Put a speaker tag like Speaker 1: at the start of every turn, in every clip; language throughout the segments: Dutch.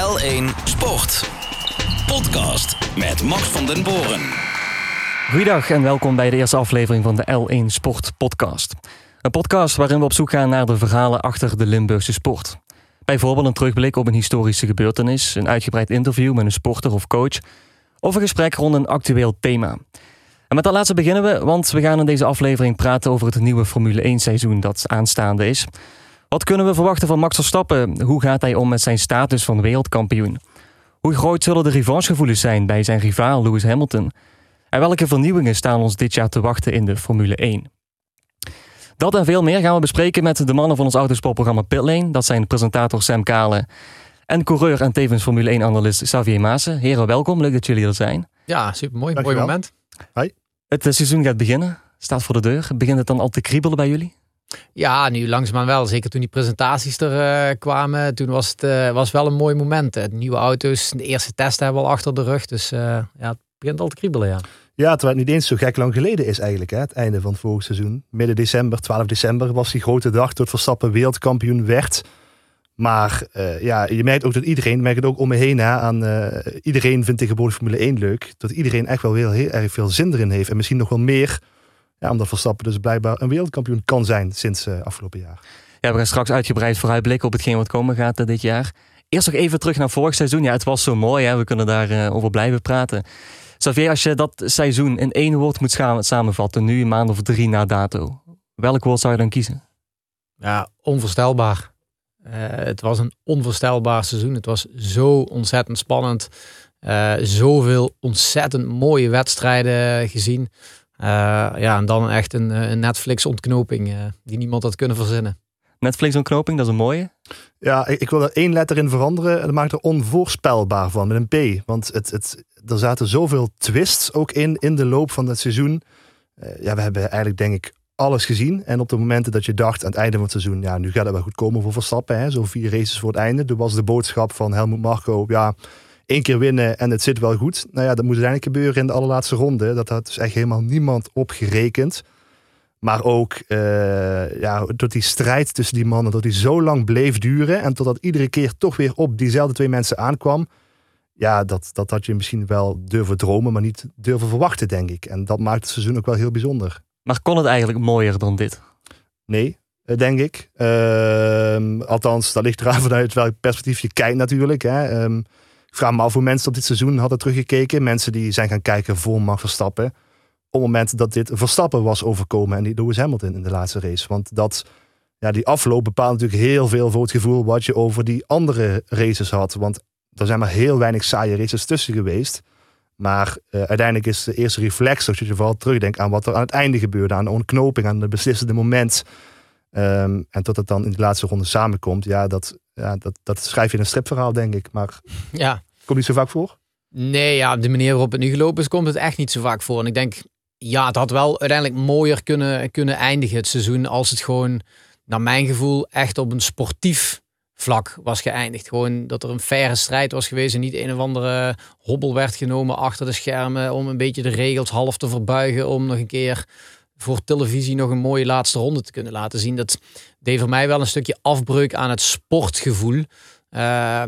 Speaker 1: L1 Sport. Podcast met Max van den Boren.
Speaker 2: Goedendag en welkom bij de eerste aflevering van de L1 Sport Podcast. Een podcast waarin we op zoek gaan naar de verhalen achter de Limburgse sport. Bijvoorbeeld een terugblik op een historische gebeurtenis, een uitgebreid interview met een sporter of coach of een gesprek rond een actueel thema. En met dat laatste beginnen we, want we gaan in deze aflevering praten over het nieuwe Formule 1 seizoen dat aanstaande is. Wat kunnen we verwachten van Max Verstappen? Hoe gaat hij om met zijn status van wereldkampioen? Hoe groot zullen de revanchegevoelens zijn bij zijn rivaal Lewis Hamilton? En welke vernieuwingen staan ons dit jaar te wachten in de Formule 1? Dat en veel meer gaan we bespreken met de mannen van ons autosportprogramma Pitlane. Dat zijn presentator Sam Kalen en coureur en tevens Formule 1-analyst Xavier Maassen. Heren, welkom. Leuk dat jullie er zijn.
Speaker 3: Ja, super mooi. Mooi moment.
Speaker 2: Hoi. Het seizoen gaat beginnen. Staat voor de deur. Begint het dan al te kriebelen bij jullie?
Speaker 3: Ja, nu langzaamaan wel. Zeker toen die presentaties er uh, kwamen. Toen was het uh, was wel een mooi moment. De nieuwe auto's, de eerste test hebben we al achter de rug. Dus uh, ja, het begint al te kriebelen, ja.
Speaker 4: Ja, terwijl het niet eens zo gek lang geleden is eigenlijk. Hè? Het einde van het vorige seizoen. Midden december, 12 december was die grote dag tot Verstappen wereldkampioen werd. Maar ja, je merkt ook dat iedereen, merkt het ook om me heen, hè, aan, iedereen vindt tegenwoordig Formule 1 leuk. Dat iedereen echt wel heel, heel erg veel zin erin heeft. En misschien nog wel meer ja, omdat Verstappen dus blijkbaar een wereldkampioen kan zijn sinds uh, afgelopen jaar.
Speaker 2: Ja, we gaan straks uitgebreid vooruitblikken op hetgeen wat komen gaat uh, dit jaar. Eerst nog even terug naar vorig seizoen. Ja, het was zo mooi, hè? we kunnen daarover uh, over blijven praten. Xavier, als je dat seizoen in één woord moet samenvatten, nu een maand of drie na dato, welk woord zou je dan kiezen?
Speaker 3: Ja, onvoorstelbaar. het was een onvoorstelbaar seizoen. Het was zo ontzettend spannend. zoveel ontzettend mooie wedstrijden gezien. Uh, ja, en dan echt een, een Netflix-ontknoping uh, die niemand had kunnen verzinnen.
Speaker 2: Netflix-ontknoping, dat is een mooie.
Speaker 4: Ja, ik, ik, wil er één letter in veranderen. En dat maakt er onvoorspelbaar van, met een P. Want het, het, er zaten zoveel twists ook in, in de loop van het seizoen. Uh, ja, we hebben eigenlijk denk ik alles gezien. En op de momenten dat je dacht aan het einde van het seizoen... ja, nu gaat het wel goed komen voor Verstappen. Hè? Zo vier races voor het einde. Toen was de boodschap van Helmut Marco... ja, één keer winnen en het zit wel goed. Nou ja, dat moet uiteindelijk gebeuren in de allerlaatste ronde. Dat had dus echt helemaal niemand opgerekend. Maar ook uh, ja, door die strijd tussen die mannen, dat die zo lang bleef duren. En totdat iedere keer toch weer op diezelfde twee mensen aankwam. Ja, dat, dat had je misschien wel durven dromen, maar niet durven verwachten, denk ik. En dat maakt het seizoen ook wel heel bijzonder.
Speaker 2: Maar kon het eigenlijk mooier dan dit?
Speaker 4: Nee, eh, denk ik. Uh, althans, dat ligt eraan vanuit welk perspectief je kijkt natuurlijk. Hè. Um, ik vraag me af hoe mensen op dit seizoen hadden teruggekeken. Mensen die zijn gaan kijken voor Max Verstappen. Op het moment dat dit Verstappen was overkomen en niet Lewis Hamilton in de laatste race. Want dat, ja, die afloop bepaalt natuurlijk heel veel voor het gevoel wat je over die andere races had. Want er zijn maar heel weinig saaie races tussen geweest. Maar uh, uiteindelijk is de eerste reflex, als je vooral terugdenkt aan wat er aan het einde gebeurde, aan de ontknoping, aan het beslissende moment. Um, en tot het dan in de laatste ronde samenkomt, ja, dat, ja, dat, dat schrijf je in een stripverhaal, denk ik. Maar ja. komt niet zo vaak voor?
Speaker 3: Nee, ja, de manier waarop het nu gelopen is, komt het echt niet zo vaak voor. En ik denk, ja, het had wel uiteindelijk mooier kunnen, kunnen eindigen het seizoen als het gewoon, naar mijn gevoel, echt op een sportief vlak was geëindigd. Gewoon dat er een faire strijd was geweest en niet een of andere hobbel werd genomen achter de schermen om een beetje de regels half te verbuigen om nog een keer voor televisie nog een mooie laatste ronde te kunnen laten zien. Dat deed voor mij wel een stukje afbreuk aan het sportgevoel. Uh,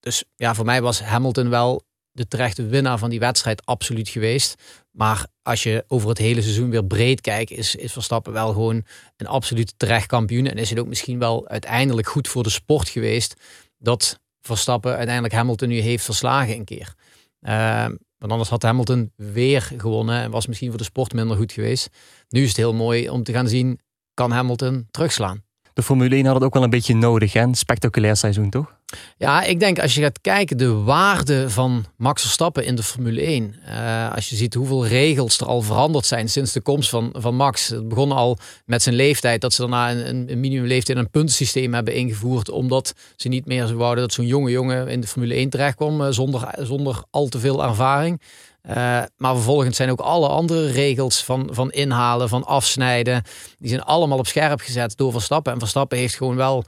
Speaker 3: dus ja, voor mij was Hamilton wel de terechte winnaar van die wedstrijd absoluut geweest. Maar als je over het hele seizoen weer breed kijkt, is, is Verstappen wel gewoon een absoluut terecht kampioen. En is het ook misschien wel uiteindelijk goed voor de sport geweest dat Verstappen uiteindelijk Hamilton nu heeft verslagen een keer. Uh, want anders had Hamilton weer gewonnen en was misschien voor de sport minder goed geweest. Nu is het heel mooi om te gaan zien, kan Hamilton terugslaan?
Speaker 2: De Formule 1 had het ook wel een beetje nodig, hè? Spectaculair seizoen, toch?
Speaker 3: Ja, ik denk als je gaat kijken, de waarde van Max Verstappen in de Formule 1. Uh, eh, als je ziet hoeveel regels er al veranderd zijn sinds de komst van, van Max. Het begon al met zijn leeftijd, dat ze daarna een, een minimumleeftijd en een puntensysteem hebben ingevoerd. Omdat ze niet meer zo wouden dat zo'n jonge jongen in de Formule 1 terecht kwam uh, zonder, zonder al te veel ervaring. Uh, maar vervolgens zijn ook alle andere regels van, van inhalen, van afsnijden, die zijn allemaal op scherp gezet door Verstappen. En Verstappen heeft gewoon wel,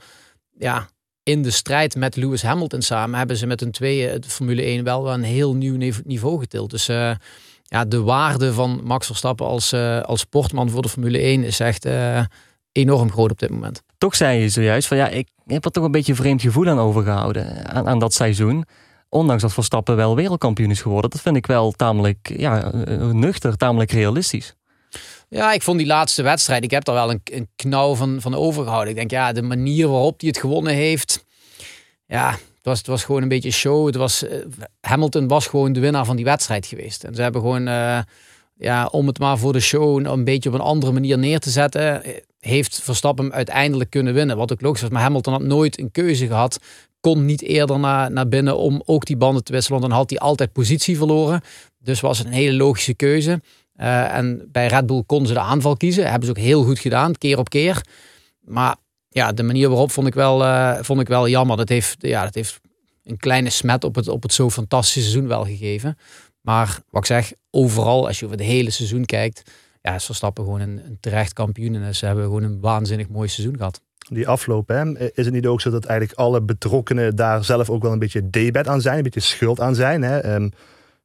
Speaker 3: ja, in de strijd met Lewis Hamilton samen, hebben ze met hun tweeën de Formule 1 wel, een heel nieuw niveau getild. Dus uh, ja, de waarde van Max Verstappen als, uh, als sportman voor de Formule 1 is echt enorm groot op dit moment.
Speaker 2: Toch zei je zojuist van ja, ik heb er toch een beetje een vreemd gevoel aan overgehouden. Aan, aan dat seizoen. Ondanks dat Verstappen wel wereldkampioen is geworden. Dat vind ik wel tamelijk ja, nuchter, tamelijk realistisch.
Speaker 3: Ja, ik vond die laatste wedstrijd, ik heb daar wel een, een knauw van, van overgehouden. Ik denk, ja, de manier waarop hij het gewonnen heeft. Ja, het was, het was gewoon een beetje show. Het was, uh, Hamilton was gewoon de winnaar van die wedstrijd geweest. En ze hebben gewoon, uh, ja, om het maar voor de show een beetje op een andere manier neer te zetten, heeft Verstappen uiteindelijk kunnen winnen. Wat ook logisch was. Maar Hamilton had nooit een keuze gehad. Kon niet eerder naar, naar binnen om ook die banden te wisselen. Want dan had hij altijd positie verloren. Dus was het een hele logische keuze. Uh, en bij Red Bull konden ze de aanval kiezen. Hebben ze ook heel goed gedaan, keer op keer. Maar ja, de manier waarop vond ik wel, uh, vond ik wel jammer. Dat heeft, ja, dat heeft een kleine smet op het, op het zo fantastische seizoen wel gegeven. Maar wat ik zeg, overal, als je over het hele seizoen kijkt, ja, is Verstappen gewoon een, een terecht kampioen. En ze hebben gewoon een waanzinnig mooi seizoen gehad.
Speaker 4: Die afloop, hè? is het niet ook zo dat eigenlijk alle betrokkenen daar zelf ook wel een beetje debet aan zijn, een beetje schuld aan zijn? Hè? Um,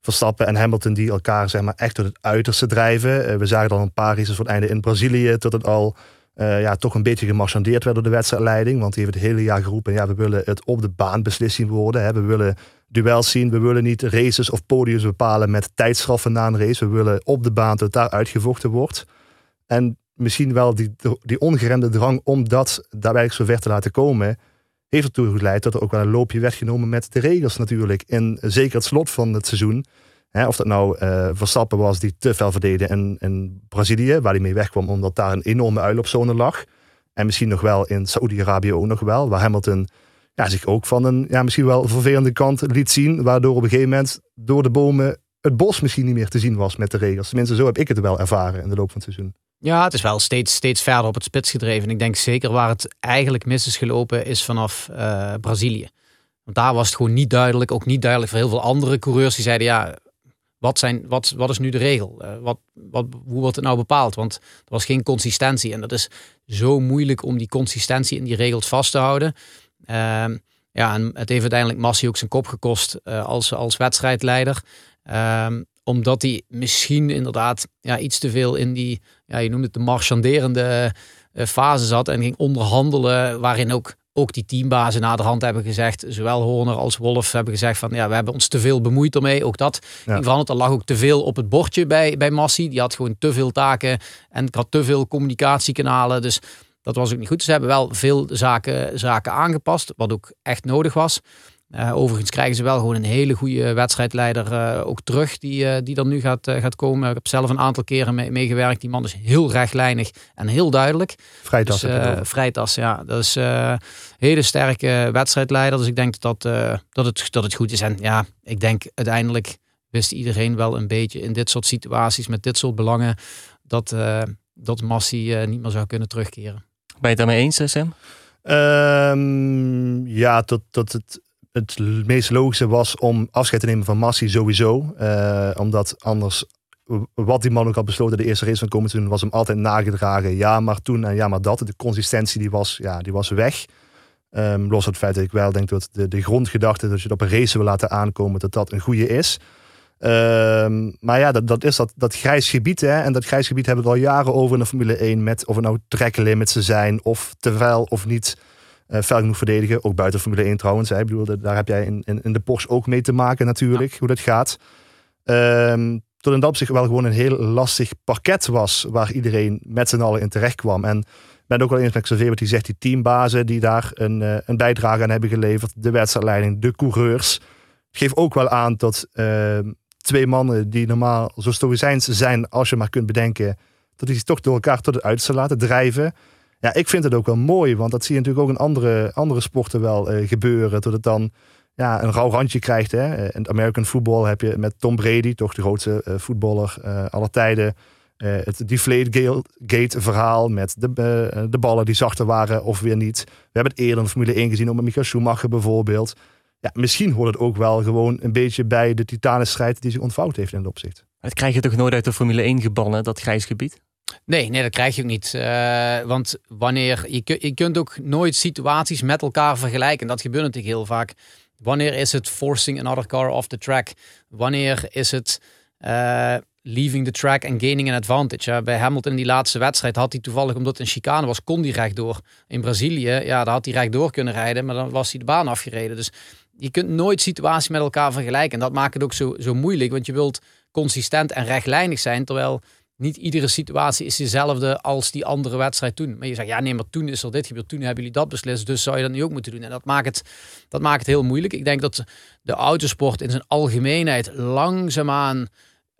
Speaker 4: Verstappen en Hamilton die elkaar zeg maar, echt tot het uiterste drijven. Uh, we zagen dan een paar races voor het einde in Brazilië, tot het al uh, ja, toch een beetje gemarchandeerd werd door de wedstrijdleiding. Want die heeft het hele jaar geroepen, ja, we willen het op de baan beslissing worden. We willen duels zien, we willen niet races of podiums bepalen met tijdstraffen na een race. We willen op de baan dat daar uitgevochten wordt. En misschien wel die, die ongeremde drang om dat daarbij zo ver te laten komen heeft ertoe geleid dat er ook wel een loopje werd genomen met de regels natuurlijk. In zeker het slot van het seizoen. Hè, of dat nou uh, Verstappen was die te veel verdedigde in, in Brazilië, waar hij mee wegkwam omdat daar een enorme uitloopzone lag. En misschien nog wel in Saoedi-Arabië ook nog wel, waar Hamilton ja, zich ook van een ja, misschien wel vervelende kant liet zien. Waardoor op een gegeven moment door de bomen het bos misschien niet meer te zien was met de regels. Tenminste, zo heb ik het wel ervaren in de loop van het seizoen.
Speaker 3: Ja, het is wel steeds, steeds verder op het spits gedreven. Ik denk zeker waar het eigenlijk mis is gelopen is vanaf uh, Brazilië. Want daar was het gewoon niet duidelijk. Ook niet duidelijk voor heel veel andere coureurs die zeiden ja, wat, zijn, wat, wat is nu de regel? Uh, wat, wat, hoe wordt het nou bepaald? Want er was geen consistentie. En dat is zo moeilijk om die consistentie in die regels vast te houden. Uh, ja, en het heeft uiteindelijk Massi ook zijn kop gekost uh, als, als wedstrijdleider. Ehm, omdat hij misschien inderdaad ja, iets te veel in die, ja, je noemt het de marchanderende uh, fase zat en ging onderhandelen, waarin ook, ook die teambazen naderhand hebben gezegd, zowel Horner als Wolf hebben gezegd van ja, we hebben ons te veel bemoeid ermee. Ook dat ja. veranderd. Er lag ook te veel op het bordje bij, bij Massi. Die had gewoon te veel taken en had te veel communicatiekanalen. Dus dat was ook niet goed. Ze hebben wel veel zaken, zaken aangepast, wat ook echt nodig was. Uh, overigens krijgen ze wel gewoon een hele goede wedstrijdleider uh, ook terug, die, uh, die dan nu gaat, gaat komen. Ik heb zelf een aantal keren mee, meegewerkt. Die man is heel rechtlijnig en heel duidelijk.
Speaker 4: Vrijtas.
Speaker 3: Dus, Vrijtas, ja. Dat is een hele sterke wedstrijdleider. Dus ik denk dat, dat, het, dat het goed is. En ja, ik denk uiteindelijk wist iedereen wel een beetje in dit soort situaties, met dit soort belangen, dat, dat Massi niet meer zou kunnen terugkeren.
Speaker 2: Ben je het daarmee eens, Sam?
Speaker 4: Um, ja, tot, tot het het meest logische was om afscheid te nemen van Massi sowieso. Uh, omdat anders, wat die man ook had besloten de eerste race van komen toen, was hem altijd nagedragen. Ja, maar toen en ja, maar dat. De consistentie die was, ja, die was weg. Um, los van het feit dat ik wel denk dat de, de grondgedachte dat je het op een race wil laten aankomen, dat dat een goede is. Um, maar ja, dat, dat is dat, dat grijs gebied. Hè? En dat grijs gebied hebben we al jaren over in de Formule 1. Met of het nou tracklimits zijn of te of niet uh, fel genoeg verdedigen. Ook buiten Formule 1 trouwens. Hè. Ik bedoel, daar heb jij in, in, in, de Porsche ook mee te maken natuurlijk, hoe dat gaat. Um, tot in dat opzicht wel gewoon een heel lastig pakket was waar iedereen met z'n allen in terecht kwam. En ik ben ook wel eens met Xavier wat die zegt, die teambazen die daar een, uh, een bijdrage aan hebben geleverd. De wedstrijdleiding, de coureurs. Geef ook wel aan dat uh, twee mannen die normaal zo stoïcijns zijn als je maar kunt bedenken, dat die zich toch door elkaar tot het uiterste laten drijven. Ja, ik vind het ook wel mooi, want dat zie je natuurlijk ook in andere, andere sporten wel uh, gebeuren. Dat het dan ja, een rauw randje krijgt. Hè. In het American football heb je met Tom Brady, toch de grootste uh, voetballer uh, aller tijden. het Deflate Gate verhaal met de, de ballen die zachter waren of weer niet. We hebben het eerder in Formule 1 gezien, met Michael Schumacher bijvoorbeeld. Ja, misschien hoort het ook wel gewoon een beetje bij de titanenstrijd die zich ontvouwd heeft in dat opzicht.
Speaker 2: Het krijg je toch nooit uit de Formule 1 gebannen, dat grijs gebied?
Speaker 3: Nee, nee, dat krijg je ook niet. Uh, want wanneer je, je kunt ook nooit situaties met elkaar vergelijken. Dat gebeurt natuurlijk heel vaak. Wanneer is het forcing another car off the track? Wanneer is het uh, leaving the track and gaining an advantage. Bij Hamilton in die laatste wedstrijd had hij toevallig, omdat het een chicane was, kon hij rechtdoor. In Brazilië, ja, daar had hij rechtdoor kunnen rijden, maar dan was hij de baan afgereden. Dus je kunt nooit situaties met elkaar vergelijken. En dat maakt het ook zo, zo moeilijk, want je wilt consistent en rechtlijnig zijn, terwijl niet iedere situatie is dezelfde als die andere wedstrijd toen. Maar je zegt, ja nee, maar toen is er dit gebeurd, toen hebben jullie dat beslist, dus zou je dat nu ook moeten doen. En dat maakt het, dat maakt het heel moeilijk. Ik denk dat de autosport in zijn algemeenheid langzaamaan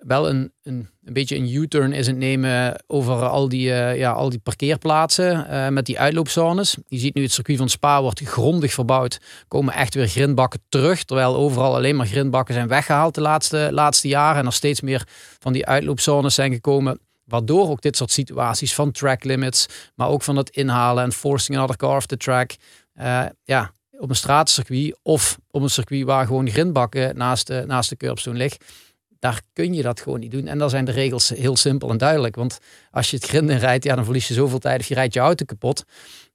Speaker 3: wel een, een, beetje een U-turn is het nemen over al die, uh, ja, al die parkeerplaatsen uh, met die uitloopzones. Je ziet nu het circuit van Spa wordt grondig verbouwd. Komen echt weer grindbakken terug. Terwijl overal alleen maar grindbakken zijn weggehaald de laatste, laatste jaren. En er steeds meer van die uitloopzones zijn gekomen. Waardoor ook dit soort situaties van track limits, maar ook van het inhalen en forcing another car off the track. Uh, ja, op een straatcircuit of op een circuit waar gewoon grindbakken naast de, naast de curbstone ligt daar kun je dat gewoon niet doen. En dan zijn de regels heel simpel en duidelijk. Want als je het grinden rijdt, ja, dan verlies je zoveel tijd of je rijdt je auto kapot.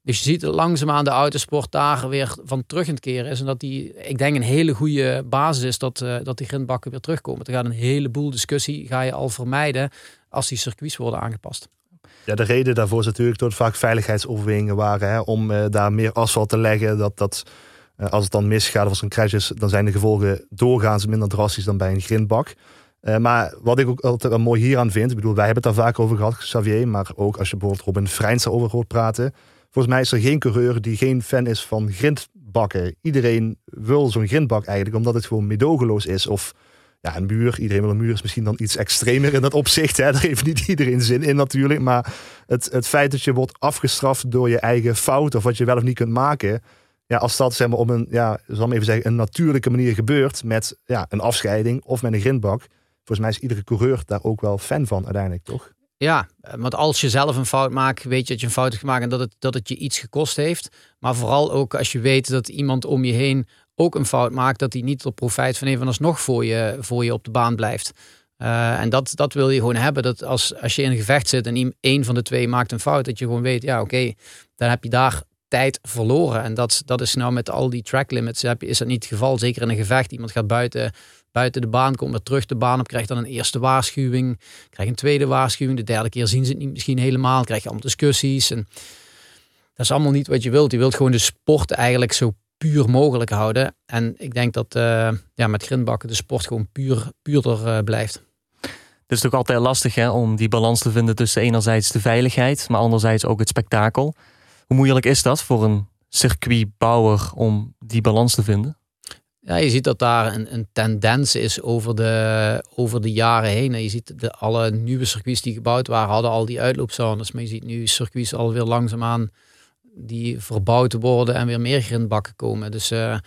Speaker 3: Dus je ziet langzaamaan de autosport daar weer van terug in keren is. En dat die, ik denk, een hele goede basis is dat, uh, dat die grindbakken weer terugkomen. Er gaat een heleboel discussie, ga je al vermijden als die circuits worden aangepast.
Speaker 4: Ja, de reden daarvoor is natuurlijk dat vaak veiligheidsoverwegingen waren. Hè, om uh, daar meer asfalt te leggen. Dat, dat als het dan misgaat of als er een crash is, dan zijn de gevolgen doorgaans minder drastisch dan bij een grindbak. Uh, maar wat ik ook altijd mooi hieraan vind, ik bedoel, wij hebben het daar vaak over gehad, Xavier, maar ook als je bijvoorbeeld Robin Freins daarover hoort praten. Volgens mij is er geen coureur die geen fan is van grindbakken. Iedereen wil zo'n grindbak eigenlijk, omdat het gewoon medogeloos is. Of ja, een muur, iedereen wil een muur, is misschien dan iets extremer in dat opzicht. Hè? Daar heeft niet iedereen zin in natuurlijk. Maar het, het feit dat je wordt afgestraft door je eigen fout of wat je wel of niet kunt maken. Ja, als dat zeg maar, op een, ja, zal ik even zeggen, een natuurlijke manier gebeurt met ja, een afscheiding of met een grindbak volgens mij is iedere coureur daar ook wel fan van uiteindelijk, toch?
Speaker 3: Ja, want als je zelf een fout maakt, weet je dat je een fout hebt gemaakt en dat het, dat het je iets gekost heeft. Maar vooral ook als je weet dat iemand om je heen ook een fout maakt, dat hij niet op profijt van een van alsnog voor je, voor je op de baan blijft. Uh, en dat, dat wil je gewoon hebben. Dat als, als je in een gevecht zit en één van de twee maakt een fout, dat je gewoon weet, ja oké, dan heb je daar tijd verloren. En dat, dat is nou met al die track limits, heb is dat niet het geval. Zeker in een gevecht. Iemand gaat buiten buiten de baan, komt weer terug de baan op, krijgt dan een eerste waarschuwing, krijgt een tweede waarschuwing, de derde keer zien ze het niet misschien helemaal, krijg je allemaal discussies. En dat is allemaal niet wat je wilt. Je wilt gewoon de sport eigenlijk zo puur mogelijk houden. En ik denk dat uh, ja, met grindbakken de sport gewoon puur, puurder uh, blijft.
Speaker 2: Het is toch altijd lastig hè, om die balans te vinden tussen enerzijds de veiligheid, maar anderzijds ook het spektakel. Hoe moeilijk is dat voor een circuitbouwer om die balans te vinden?
Speaker 3: Ja, je ziet dat daar een, een tendens is over de, over de jaren heen. En je ziet de, alle nieuwe circuits die gebouwd waren, hadden al die uitloopzones. Maar je ziet nu circuits alweer langzaamaan die verbouwd worden en weer meer grindbakken komen. Dus uh,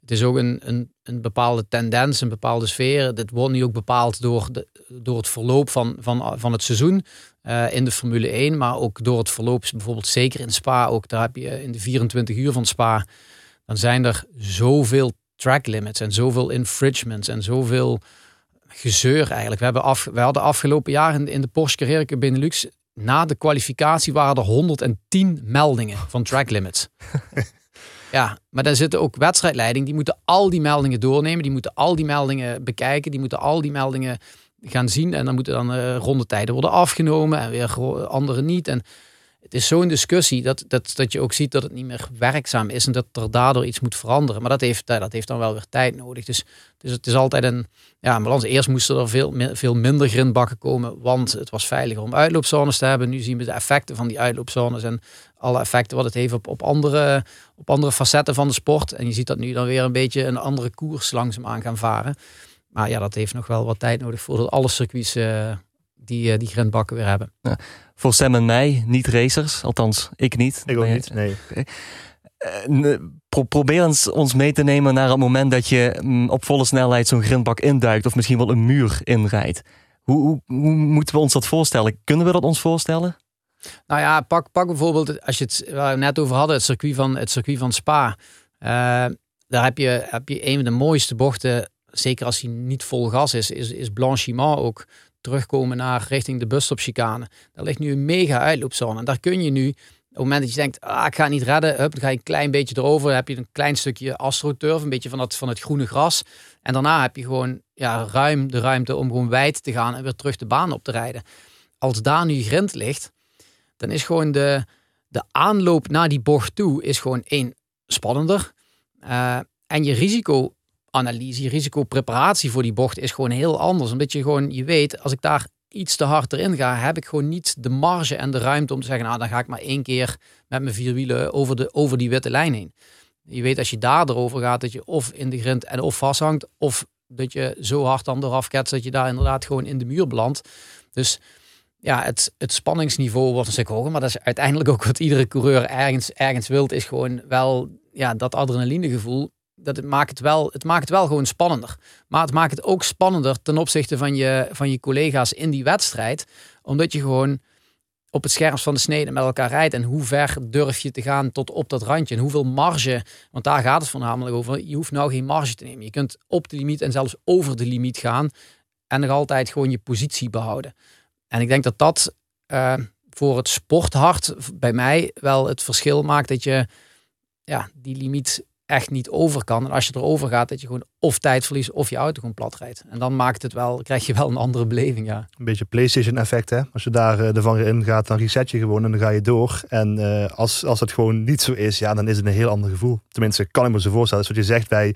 Speaker 3: het is ook een, een, een bepaalde tendens, een bepaalde sfeer. Dit wordt nu ook bepaald door, de, door het verloop van, van, van het seizoen uh, in de Formule 1. Maar ook door het verloop, bijvoorbeeld zeker in Spa, ook daar heb je in de 24 uur van Spa, dan zijn er zoveel track limits en zoveel infringements en zoveel gezeur eigenlijk. We, hebben af, we hadden afgelopen jaar in, in de Porsche Carrera Benelux na de kwalificatie waren er 110 meldingen van track limits. ja, maar dan zitten ook wedstrijdleiding. Die moeten al die meldingen doornemen. Die moeten al die meldingen bekijken. Die moeten al die meldingen gaan zien. En dan moeten dan uh, rondetijden worden afgenomen en weer andere niet. En het is zo'n discussie dat, dat, dat je ook ziet dat het niet meer werkzaam is en dat er daardoor iets moet veranderen. Maar dat heeft, dat heeft dan wel weer tijd nodig. Dus, dus het is altijd een, ja, een balans. Eerst moesten er veel, veel minder grindbakken komen, want het was veiliger om uitloopzones te hebben. Nu zien we de effecten van die uitloopzones en alle effecten wat het heeft op, op, andere, op andere facetten van de sport. En je ziet dat nu dan weer een beetje een andere koers langzaam aan gaan varen. Maar ja, dat heeft nog wel wat tijd nodig voordat alle circuits uh, die, uh, die grindbakken weer hebben.
Speaker 2: Ja voor Sam en mij niet racers. Althans, ik niet.
Speaker 4: Ik ook niet, nee.
Speaker 2: Uh, probeer eens ons mee te nemen naar het moment dat je mm, op volle snelheid zo'n grindbak induikt. Of misschien wel een muur inrijdt. Hoe, hoe, hoe, moeten we ons dat voorstellen? Kunnen we dat ons voorstellen?
Speaker 3: Nou ja, pak, pak bijvoorbeeld, als je het waar we net over hadden, het circuit van, het circuit van Spa. Uh, daar heb je, heb je een van de mooiste bochten, zeker als hij niet vol gas is, is, is Blanchiment ook terugkomen naar richting de busstopchicane. Daar ligt nu een mega uitloopzone. En daar kun je nu Op het moment dat je denkt, ah, ik ga niet redden, hup, dan ga je een klein beetje erover. Dan heb je een klein stukje astroturf, een beetje van, dat, van het groene gras. En daarna heb je gewoon ja, ruim de ruimte om gewoon wijd te gaan en weer terug de baan op te rijden. Als daar nu grind ligt, dan is gewoon de, de aanloop naar die bocht toe is gewoon één spannender. Uh, en je risicoanalyse, je risicopreparatie voor die bocht is gewoon heel anders. Omdat je gewoon, je weet, als ik daar iets te hard erin ga, heb ik gewoon niet de marge en de ruimte om te zeggen, nou dan ga ik maar één keer met mijn vier wielen over, de, over die witte lijn heen. Je weet als je daar erover gaat, dat je of in de grind en of vasthangt, of dat je zo hard dan eraf ketst dat je daar inderdaad gewoon in de muur belandt. Dus ja, het, het spanningsniveau wordt een stuk hoger. Maar dat is uiteindelijk ook wat iedere coureur ergens, ergens wilt, is gewoon wel ja, dat adrenalinegevoel. Dat het maakt het, wel, het maakt het wel gewoon spannender. Maar het maakt het ook spannender ten opzichte van je, van je collega's in die wedstrijd. Omdat je gewoon op het scherpst van de snede met elkaar rijdt. En hoe ver durf je te gaan tot op dat randje? En hoeveel marge, want daar gaat het voornamelijk over. Je hoeft nou geen marge te nemen. Je kunt op de limiet en zelfs over de limiet gaan. En nog altijd gewoon je positie behouden. En ik denk dat dat uh, voor het sporthart bij mij wel het verschil maakt dat je ja, die limiet echt niet over kan. En als je erover gaat, dat je gewoon of tijd verliest of je auto gewoon plat rijdt. En dan maakt het wel, krijg je wel een andere beleving, ja.
Speaker 4: Een beetje PlayStation effect, hè. Als je daar uh, ervan in gaat, dan reset je gewoon en dan ga je door. En uh, als, als het gewoon niet zo is, ja, dan is het een heel ander gevoel. Tenminste, kan ik me zo voorstellen. Dus wat je zegt, wij,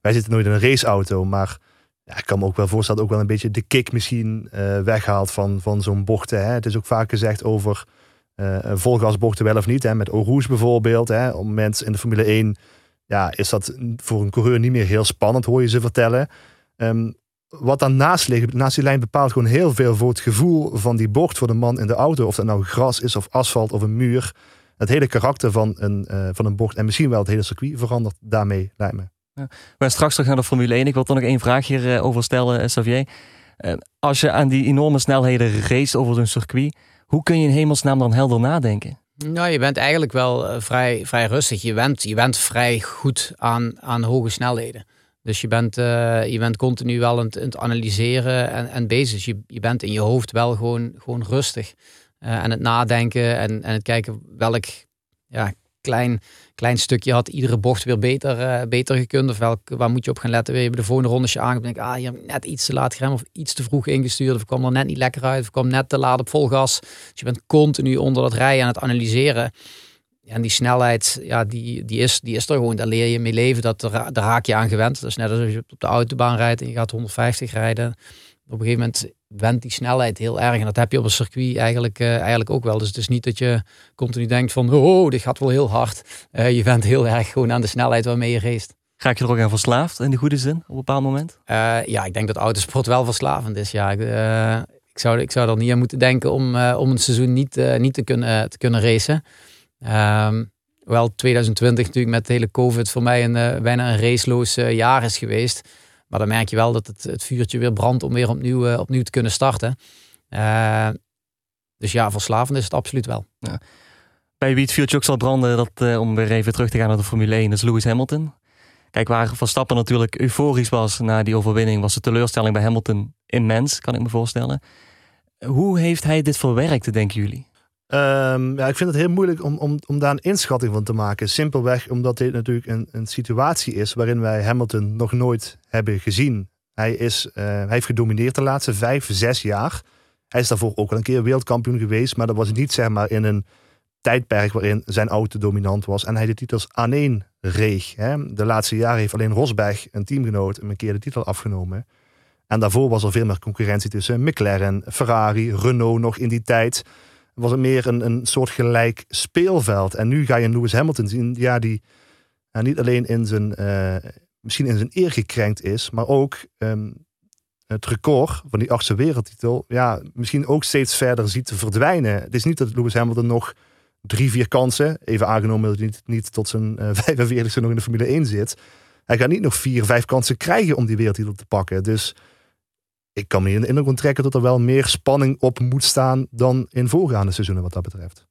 Speaker 4: wij zitten nooit in een raceauto, maar ja, ik kan me ook wel voorstellen dat ook wel een beetje de kick misschien uh, weghaalt van, van zo'n bochten. Hè. Het is ook vaak gezegd over uh, volgasbochten wel of niet. Hè. Met Eau bijvoorbeeld. Hè. Op moment in de Formule 1 ja, is dat voor een coureur niet meer heel spannend, hoor je ze vertellen. Um, wat dan naast ligt, naast die lijn bepaalt gewoon heel veel voor het gevoel van die bocht voor de man in de auto. Of dat nou gras is of asfalt of een muur. Het hele karakter van een, uh, van een bocht en misschien wel het hele circuit verandert daarmee, lijkt me.
Speaker 2: We gaan straks terug naar de Formule 1. Ik wil toch nog één vraag hierover eh, stellen, eh, Xavier. Als je aan die enorme snelheden race over een circuit, hoe kun je in hemelsnaam dan helder nadenken?
Speaker 3: Nou, je bent eigenlijk wel vrij, vrij rustig. Je bent, je bent vrij goed aan, aan hoge snelheden. Dus je bent, uh, je bent continu wel aan het, analyseren en, en bezig. Je, je bent in je hoofd wel gewoon, gewoon rustig. Uh, en het nadenken en, en het kijken welk ja, klein, klein stukje had iedere bocht weer beter, uh, beter gekund. Of welk, waar moet je op gaan letten? Weer de volgende rondje aan. denk ah, je hebt net iets te laat geremd of iets te vroeg ingestuurd. Of kwam er net niet lekker uit. Of kwam net te laat op vol gas. Dus je bent continu onder dat rijden aan het analyseren. en die snelheid, ja, die, die, is, die is er gewoon. Daar leer je mee leven. Dat, daar, daar raak je aan gewend. Dat is net als je op de autobaan rijdt en je gaat 150 rijden. Op een gegeven moment went die snelheid heel erg. En dat heb je op een circuit eigenlijk, uh, eigenlijk ook wel. Dus het is niet dat je continu denkt van, oh, dit gaat wel heel hard. Uh, je bent heel erg gewoon aan de snelheid waarmee je race.
Speaker 2: Ga je er ook aan verslaafd in de goede zin op een bepaald moment?
Speaker 3: Uh, ja, ik denk dat autosport wel verslavend is. Ja, ik, ik, zou, ik zou er niet aan moeten denken om, om een seizoen niet, niet te, kunnen, te kunnen racen. Um, wel 2020 natuurlijk met de hele COVID voor mij een, bijna een raceloos jaar is geweest. Maar dan merk je wel dat het, het vuurtje weer brandt om weer opnieuw, uh, opnieuw te kunnen starten. Uh, dus ja, verslavend is het absoluut wel. Ja.
Speaker 2: Bij wie het vuurtje ook zal branden, dat, uh, om weer even terug te gaan naar de Formule 1, is Lewis Hamilton. Kijk, waar Verstappen natuurlijk euforisch was na die overwinning, was de teleurstelling bij Hamilton immens, kan ik me voorstellen. Hoe heeft hij dit verwerkt, denken jullie?
Speaker 4: Um, ja, ik vind het heel moeilijk om, om, om daar een inschatting van te maken. Simpelweg omdat dit natuurlijk een, een situatie is waarin wij Hamilton nog nooit hebben gezien. Hij, is, uh, hij heeft gedomineerd de laatste vijf, zes jaar. Hij is daarvoor ook al een keer wereldkampioen geweest, maar dat was niet zeg maar in een tijdperk waarin zijn auto dominant was en hij de titels aan één reeg. Hè. De laatste jaren heeft alleen Rosberg, een teamgenoot, een keer de titel afgenomen. En daarvoor was er veel meer concurrentie tussen McLaren, Ferrari, Renault nog in die tijd was het meer een, een soort gelijk speelveld. En nu ga je Lewis Hamilton zien, ja, die ja, niet alleen in zijn, uh, misschien in zijn eer gekrenkt is, maar ook um, het record van die achtste wereldtitel, ja, misschien ook steeds verder ziet verdwijnen. Het is niet dat Lewis Hamilton nog drie, vier kansen, even aangenomen dat hij niet, niet tot zijn uh, 45 nog in de Formule 1 zit. Hij gaat niet nog vier, vijf kansen krijgen om die wereldtitel te pakken. Dus ik kan me in de indruk trekken dat er wel meer spanning op moet staan dan in voorgaande seizoenen wat dat betreft.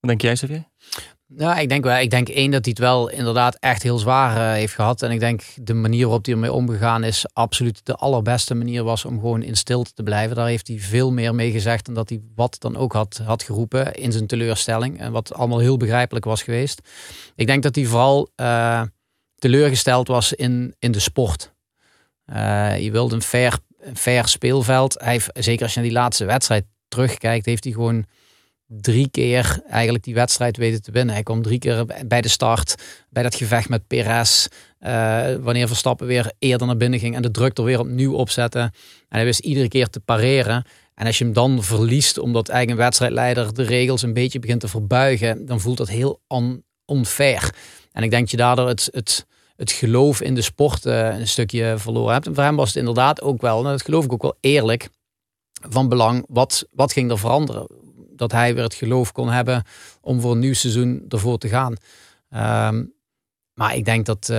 Speaker 2: Wat denk jij, Xavier?
Speaker 3: Nou, ik denk wel. Ik denk één dat hij het wel inderdaad echt heel zwaar uh, heeft gehad. En ik denk de manier waarop hij ermee omgegaan is absoluut de allerbeste manier was om gewoon in stilte te blijven. Daar heeft hij veel meer mee gezegd dan dat hij wat dan ook had, had geroepen in zijn teleurstelling. En wat allemaal heel begrijpelijk was geweest. Ik denk dat hij vooral uh, teleurgesteld was in, in de sport. Uh, je wilde een fair, een fair speelveld. Hij zeker als je naar die laatste wedstrijd terugkijkt, heeft hij gewoon drie keer eigenlijk die wedstrijd weten te winnen. Hij kwam drie keer bij de start, bij dat gevecht met Perez. Uh, wanneer Verstappen weer eerder naar binnen ging en de druk er weer opnieuw opzetten. En hij wist iedere keer te pareren. En als je hem dan verliest, omdat eigen wedstrijdleider de regels een beetje begint te verbuigen, dan voelt dat heel on onfair. En ik denk dat je daardoor het, het, het geloof in de sport uh, een stukje verloren hebt. En voor hem was het inderdaad ook wel, en dat geloof ik ook wel eerlijk, van belang. Wat, wat ging er veranderen? dat hij weer het geloof kon hebben om voor een nieuw seizoen ervoor te gaan. Ehm, maar ik denk dat uh,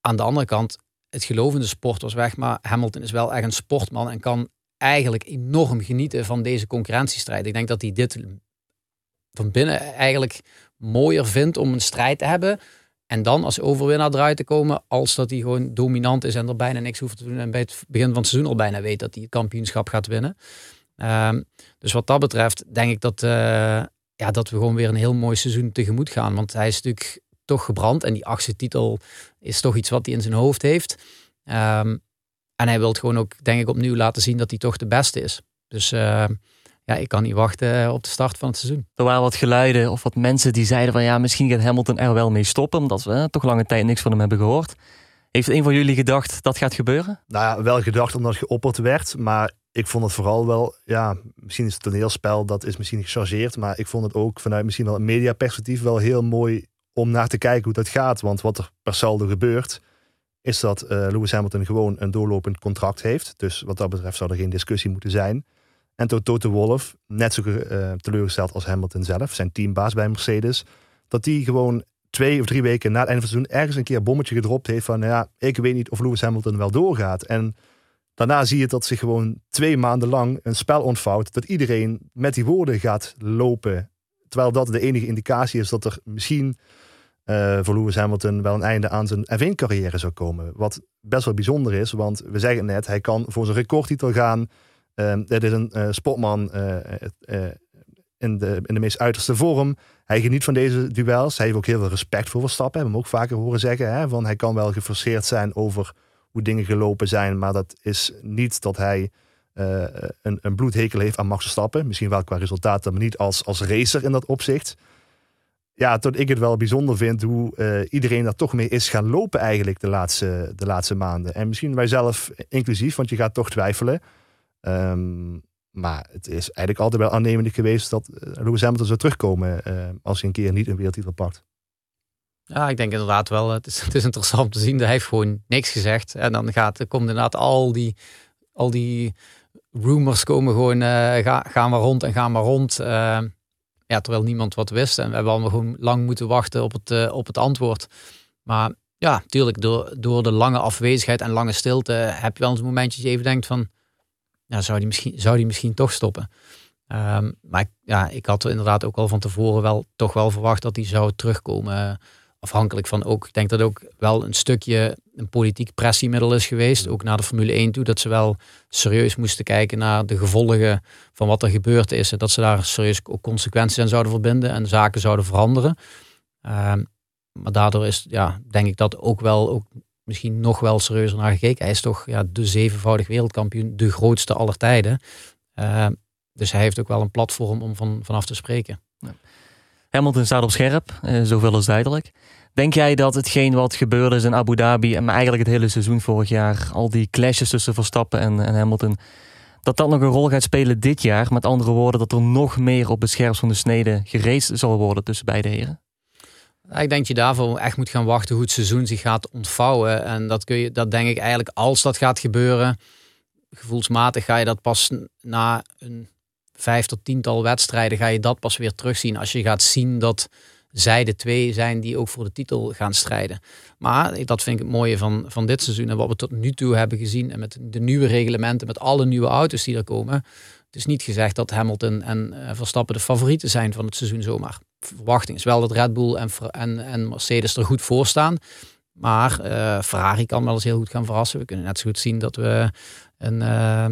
Speaker 3: aan de andere kant het geloof in de sport was weg. Maar Hamilton is wel echt een sportman en kan eigenlijk enorm genieten van deze concurrentiestrijd. Ik denk dat hij dit van binnen eigenlijk mooier vindt om een strijd te hebben. En dan als overwinnaar eruit te komen, als dat hij gewoon dominant is en er bijna niks hoeft te doen. En bij het begin van het seizoen al bijna weet dat hij het kampioenschap gaat winnen. Um, dus wat dat betreft denk ik dat, uh, ja, dat we gewoon weer een heel mooi seizoen tegemoet gaan. Want hij is natuurlijk toch gebrand. En die achtste titel is toch iets wat hij in zijn hoofd heeft. Um, en hij wil gewoon ook, denk ik, opnieuw laten zien dat hij toch de beste is. Dus uh, ja, ik kan niet wachten eh, op de start van het seizoen.
Speaker 2: Er waren wat geluiden of wat mensen die zeiden van ja, misschien gaat Hamilton er wel mee stoppen. Omdat we toch lange tijd niks van hem hebben gehoord. Heeft een van jullie gedacht dat gaat gebeuren?
Speaker 4: Nou ja, wel gedacht omdat het geopperd werd. Maar ik vond het vooral wel, ja, misschien is het toneelspel, dat is misschien gechargeerd. Maar ik vond het ook vanuit misschien wel een mediaperspectief wel heel mooi om naar te kijken hoe dat gaat. Want wat er per saldo gebeurt, is dat uh, Lewis Hamilton gewoon een doorlopend contract heeft. Dus wat dat betreft zou er geen discussie moeten zijn. En Toto de Wolf, net zo uh, teleurgesteld als Hamilton zelf, zijn teambaas bij Mercedes, dat die gewoon twee of drie weken na het einde van het seizoen ergens een keer een bommetje gedropt heeft van, ja, ik weet niet of Lewis Hamilton wel doorgaat. En Daarna zie je dat zich gewoon twee maanden lang een spel ontvouwt. Dat iedereen met die woorden gaat lopen. Terwijl dat de enige indicatie is dat er misschien uh, voor Lewis Hamilton wel een einde aan zijn F1-carrière zou komen. Wat best wel bijzonder is, want we zeggen net, hij kan voor zijn recordtitel gaan. Uh, het is een uh, sportman in, de, in de meest uiterste vorm. Hij geniet van deze duels. Hij heeft ook heel veel respect voor Verstappen. Hebben we hem ook vaker horen zeggen. Hè, hij kan wel gefrustreerd zijn over hoe dingen gelopen zijn. Maar dat is niet dat hij een, een bloedhekel heeft aan Max Verstappen. Misschien wel qua resultaten, maar niet als, als racer in dat opzicht. Ja, tot ik het wel bijzonder vind hoe iedereen daar toch mee is gaan lopen eigenlijk de laatste, de laatste maanden. En misschien wij zelf inclusief, want je gaat toch twijfelen. Um, maar het is eigenlijk altijd wel aannemelijk geweest dat Lewis Hamilton zou terugkomen uh, als hij een keer niet een wereldtitel pakt.
Speaker 3: Ja, ik denk inderdaad wel. Het is, het is interessant om te zien. Hij heeft gewoon niks gezegd. En dan gaat, komt inderdaad al die, al die rumors komen gewoon, ga, gaan maar rond en gaan maar rond. Uh, ja, terwijl niemand wat wist. En we hebben allemaal gewoon lang moeten wachten op het, op het antwoord. Maar ja, natuurlijk, door, door de lange afwezigheid en lange stilte heb je wel eens een momentje dat je even denkt van, ja, zou die misschien, zou die misschien toch stoppen? Um, maar ja, ik had inderdaad ook al van tevoren wel toch wel verwacht dat hij zou terugkomen afhankelijk van ook, ik denk dat ook wel een stukje een politiek pressiemiddel is geweest, ook naar de Formule 1 toe, dat ze wel serieus moesten kijken naar de gevolgen van wat er gebeurd is en dat ze daar serieus ook consequenties aan zouden verbinden en zaken zouden veranderen. Ehm, maar daardoor is, ja, denk ik dat ook wel, ook misschien nog wel serieuzer naar gekeken. Hij is toch ja, de zevenvoudig wereldkampioen, de grootste aller tijden. Ehm, dus hij heeft ook wel een platform om van, vanaf te spreken.
Speaker 2: Hamilton staat op scherp, uh, zoveel is duidelijk. Denk jij dat hetgeen wat gebeurde is in Abu Dhabi, en eigenlijk het hele seizoen vorig jaar, al die clashes tussen Verstappen en, en Hamilton, dat dat nog een rol gaat spelen dit jaar? Met andere woorden, dat er nog meer op het scherpst van de snede gereest zal worden tussen beide heren?
Speaker 3: Ik denk dat je daarvoor echt moet gaan wachten hoe het seizoen zich gaat ontvouwen. En dat, kun je, dat denk ik eigenlijk als dat gaat gebeuren, gevoelsmatig ga je dat pas na een vijf tot tiental wedstrijden ga je dat pas weer terugzien. Als je gaat zien dat zij de twee zijn die ook voor de titel gaan strijden. Maar dat vind ik het mooie van, van dit seizoen en wat we tot nu toe hebben gezien. En met de nieuwe reglementen, met alle nieuwe auto's die er komen. Het is niet gezegd dat Hamilton en uh, Verstappen de favorieten zijn van het seizoen zomaar. Verwachting is wel dat Red Bull en, en, en Mercedes er goed voor staan. Maar uh, Ferrari kan wel eens heel goed gaan verrassen. We kunnen net zo goed zien dat we een, uh,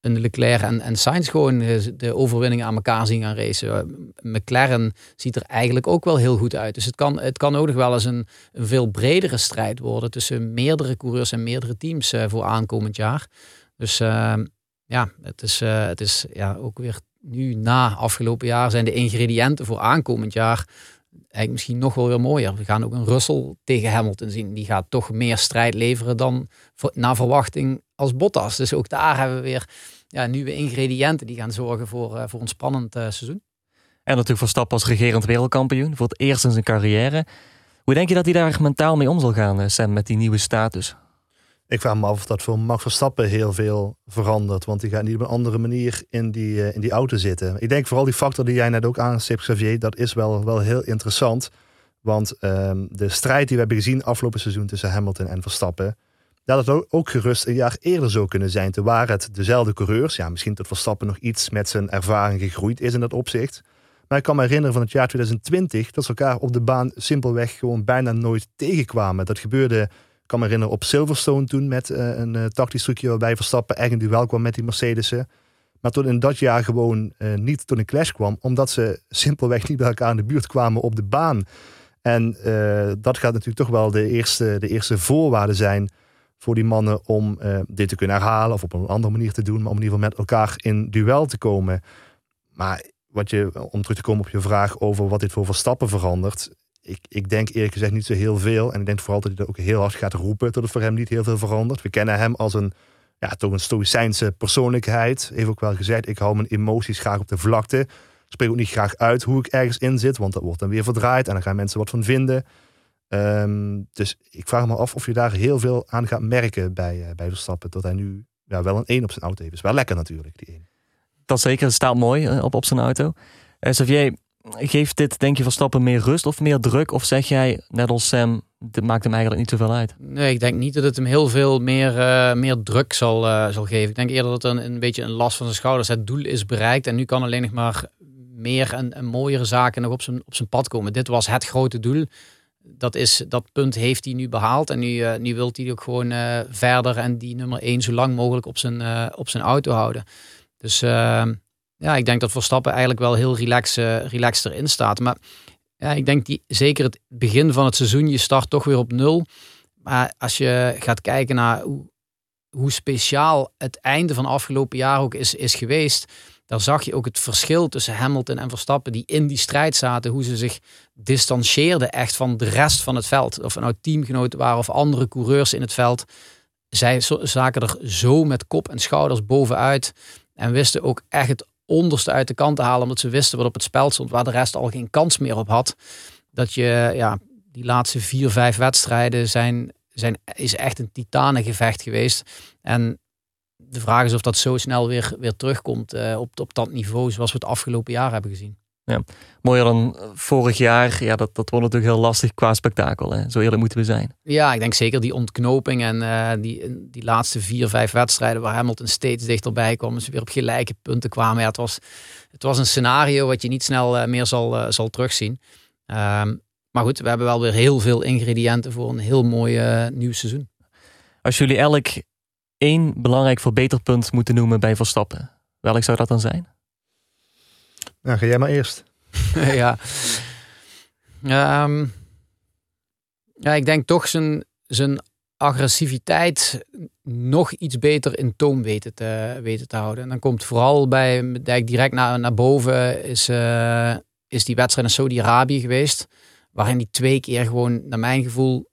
Speaker 3: een Leclerc en, en Sainz gewoon de overwinningen aan elkaar zien gaan racen. McLaren ziet er eigenlijk ook wel heel goed uit. Dus het kan, het kan nog wel eens een, veel bredere strijd worden tussen meerdere coureurs en meerdere teams voor aankomend jaar. Dus ja, het is, het is ja, ook weer nu na afgelopen jaar zijn de ingrediënten voor aankomend jaar eigenlijk misschien nog wel weer mooier. We gaan ook een Russell tegen Hamilton zien. Die gaat toch meer strijd leveren dan naar verwachting als Bottas. Dus ook daar hebben we weer ja, nieuwe ingrediënten die gaan zorgen voor, uh, voor een spannend uh, seizoen.
Speaker 2: En natuurlijk Verstappen als regerend wereldkampioen voor het eerst in zijn carrière. Hoe denk je dat hij daar mentaal mee om zal gaan, eh, Sam, met die nieuwe status?
Speaker 4: Ik vraag me af of dat voor Max Verstappen heel veel verandert. Want die gaat niet op een andere manier in die, uh, in die auto zitten. Ik denk vooral die factor die jij net ook aanstipt, Xavier, dat is wel, wel heel interessant. Want um, de strijd die we hebben gezien afgelopen seizoen tussen Hamilton en Verstappen. Dat het ook gerust een jaar eerder zou kunnen zijn. Te waar het dezelfde coureurs. Ja, misschien dat Verstappen nog iets met zijn ervaring gegroeid is in dat opzicht. Maar ik kan me herinneren van het jaar 2020 dat ze elkaar op de baan simpelweg gewoon bijna nooit tegenkwamen. Dat gebeurde kan me herinneren op Silverstone toen met uh, een uh, tactisch trucje waarbij Verstappen eigenlijk duel kwam met die Mercedes'en. Maar toen in dat jaar gewoon uh, niet tot een clash kwam, omdat ze simpelweg niet bij elkaar in de buurt kwamen op de baan. En dat gaat natuurlijk toch wel de eerste, de eerste voorwaarde zijn voor die mannen om dit te kunnen herhalen of op een andere manier te doen, maar om in ieder geval met elkaar in duel te komen. Maar wat je, om terug te komen op je vraag over wat dit voor Verstappen verandert, ik, ik denk eerlijk gezegd niet zo heel veel. En ik denk vooral dat hij dat ook heel hard gaat roepen, dat het voor hem niet heel veel verandert. We kennen hem als een, ja, toch een stoïcijnse persoonlijkheid. Heeft ook wel gezegd, ik hou mijn emoties graag op de vlakte. Spreek ook niet graag uit hoe ik ergens in zit, want dat wordt dan weer verdraaid en dan gaan mensen wat van vinden. Um, dus ik vraag me af of je daar heel veel aan gaat merken bij, uh, bij Verstappen. Dat hij nu ja, wel een 1 op zijn auto heeft. Is wel lekker natuurlijk, die 1.
Speaker 2: Dat zeker, staat mooi uh, op, op zijn auto. Uh, Xavier, geeft dit, denk je, Verstappen meer rust of meer druk? Of zeg jij, net als Sam, dit maakt hem eigenlijk niet zoveel uit?
Speaker 3: Nee, ik denk niet dat het hem heel veel meer, uh, meer druk zal, uh, zal geven. Ik denk eerder dat het een, beetje een last van zijn schouders. Het doel is bereikt en nu kan alleen nog maar meer en, mooiere zaken nog op zijn, op zijn pad komen. Dit was het grote doel. Dat, is, dat punt heeft hij nu behaald. En nu, uh, nu wil hij ook gewoon verder en die nummer 1 zo lang mogelijk op zijn, op zijn auto houden. Dus ja, ik denk dat Verstappen eigenlijk wel heel relax, uh, relaxed erin staat. Maar ja, ik denk die, zeker het begin van het seizoen, je start toch weer op nul. Maar als je gaat kijken naar hoe, hoe speciaal het einde van afgelopen jaar ook is, is geweest. Daar zag je ook het verschil tussen Hamilton en Verstappen die in die strijd zaten. Hoe ze zich distancieerden echt van de rest van het veld. Of nou teamgenoten waren of andere coureurs in het veld. Zij zaken er zo met kop en schouders bovenuit. En wisten ook echt het onderste uit de kant te halen. Omdat ze wisten wat op het spel stond. Waar de rest al geen kans meer op had. Dat je ja, die laatste vier, vijf wedstrijden zijn, zijn, is echt een titanengevecht geweest. En de vraag is of dat zo snel weer, weer terugkomt uh, op, op dat niveau zoals we het afgelopen jaar hebben gezien.
Speaker 2: Ja, mooier dan vorig jaar. Ja, dat, dat wordt natuurlijk heel lastig qua spektakel. Hè? Zo eerlijk moeten we zijn.
Speaker 3: Ja, ik denk zeker die ontknoping en uh, die, die laatste vier, vijf wedstrijden waar Hamilton steeds dichterbij kwam. Ze weer op gelijke punten kwamen. Ja, het, was, het was een scenario wat je niet snel uh, meer zal, uh, zal terugzien. Um, maar goed, we hebben wel weer heel veel ingrediënten voor een heel mooi nieuw seizoen.
Speaker 2: Als jullie elk één belangrijk verbeterpunt moeten noemen bij Verstappen, welk zou dat dan zijn?
Speaker 4: Nou, ga jij maar eerst.
Speaker 3: ja. Um, ja, ik denk toch zijn, zijn agressiviteit nog iets beter in toom weten te, weten te houden. En dan komt vooral bij, direct naar, naar boven, is, uh, is die wedstrijd in Saudi-Arabië geweest. Waarin hij twee keer gewoon, naar mijn gevoel,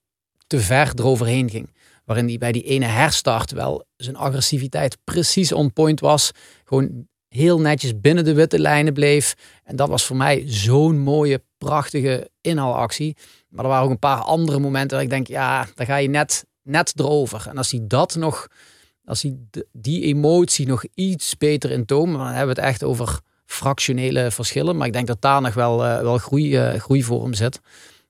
Speaker 3: te ver eroverheen ging. Waarin hij bij die ene herstart wel zijn agressiviteit precies on point was. Gewoon heel netjes binnen de witte lijnen bleef. En dat was voor mij zo'n mooie, prachtige inhaalactie. Maar er waren ook een paar andere momenten waar ik denk, ja, daar ga je net, net erover. En als hij dat nog, als hij die emotie nog iets beter in toon, dan hebben we het echt over fractionele verschillen. Maar ik denk dat daar nog wel, uh, wel groei, uh, groei voor hem zit.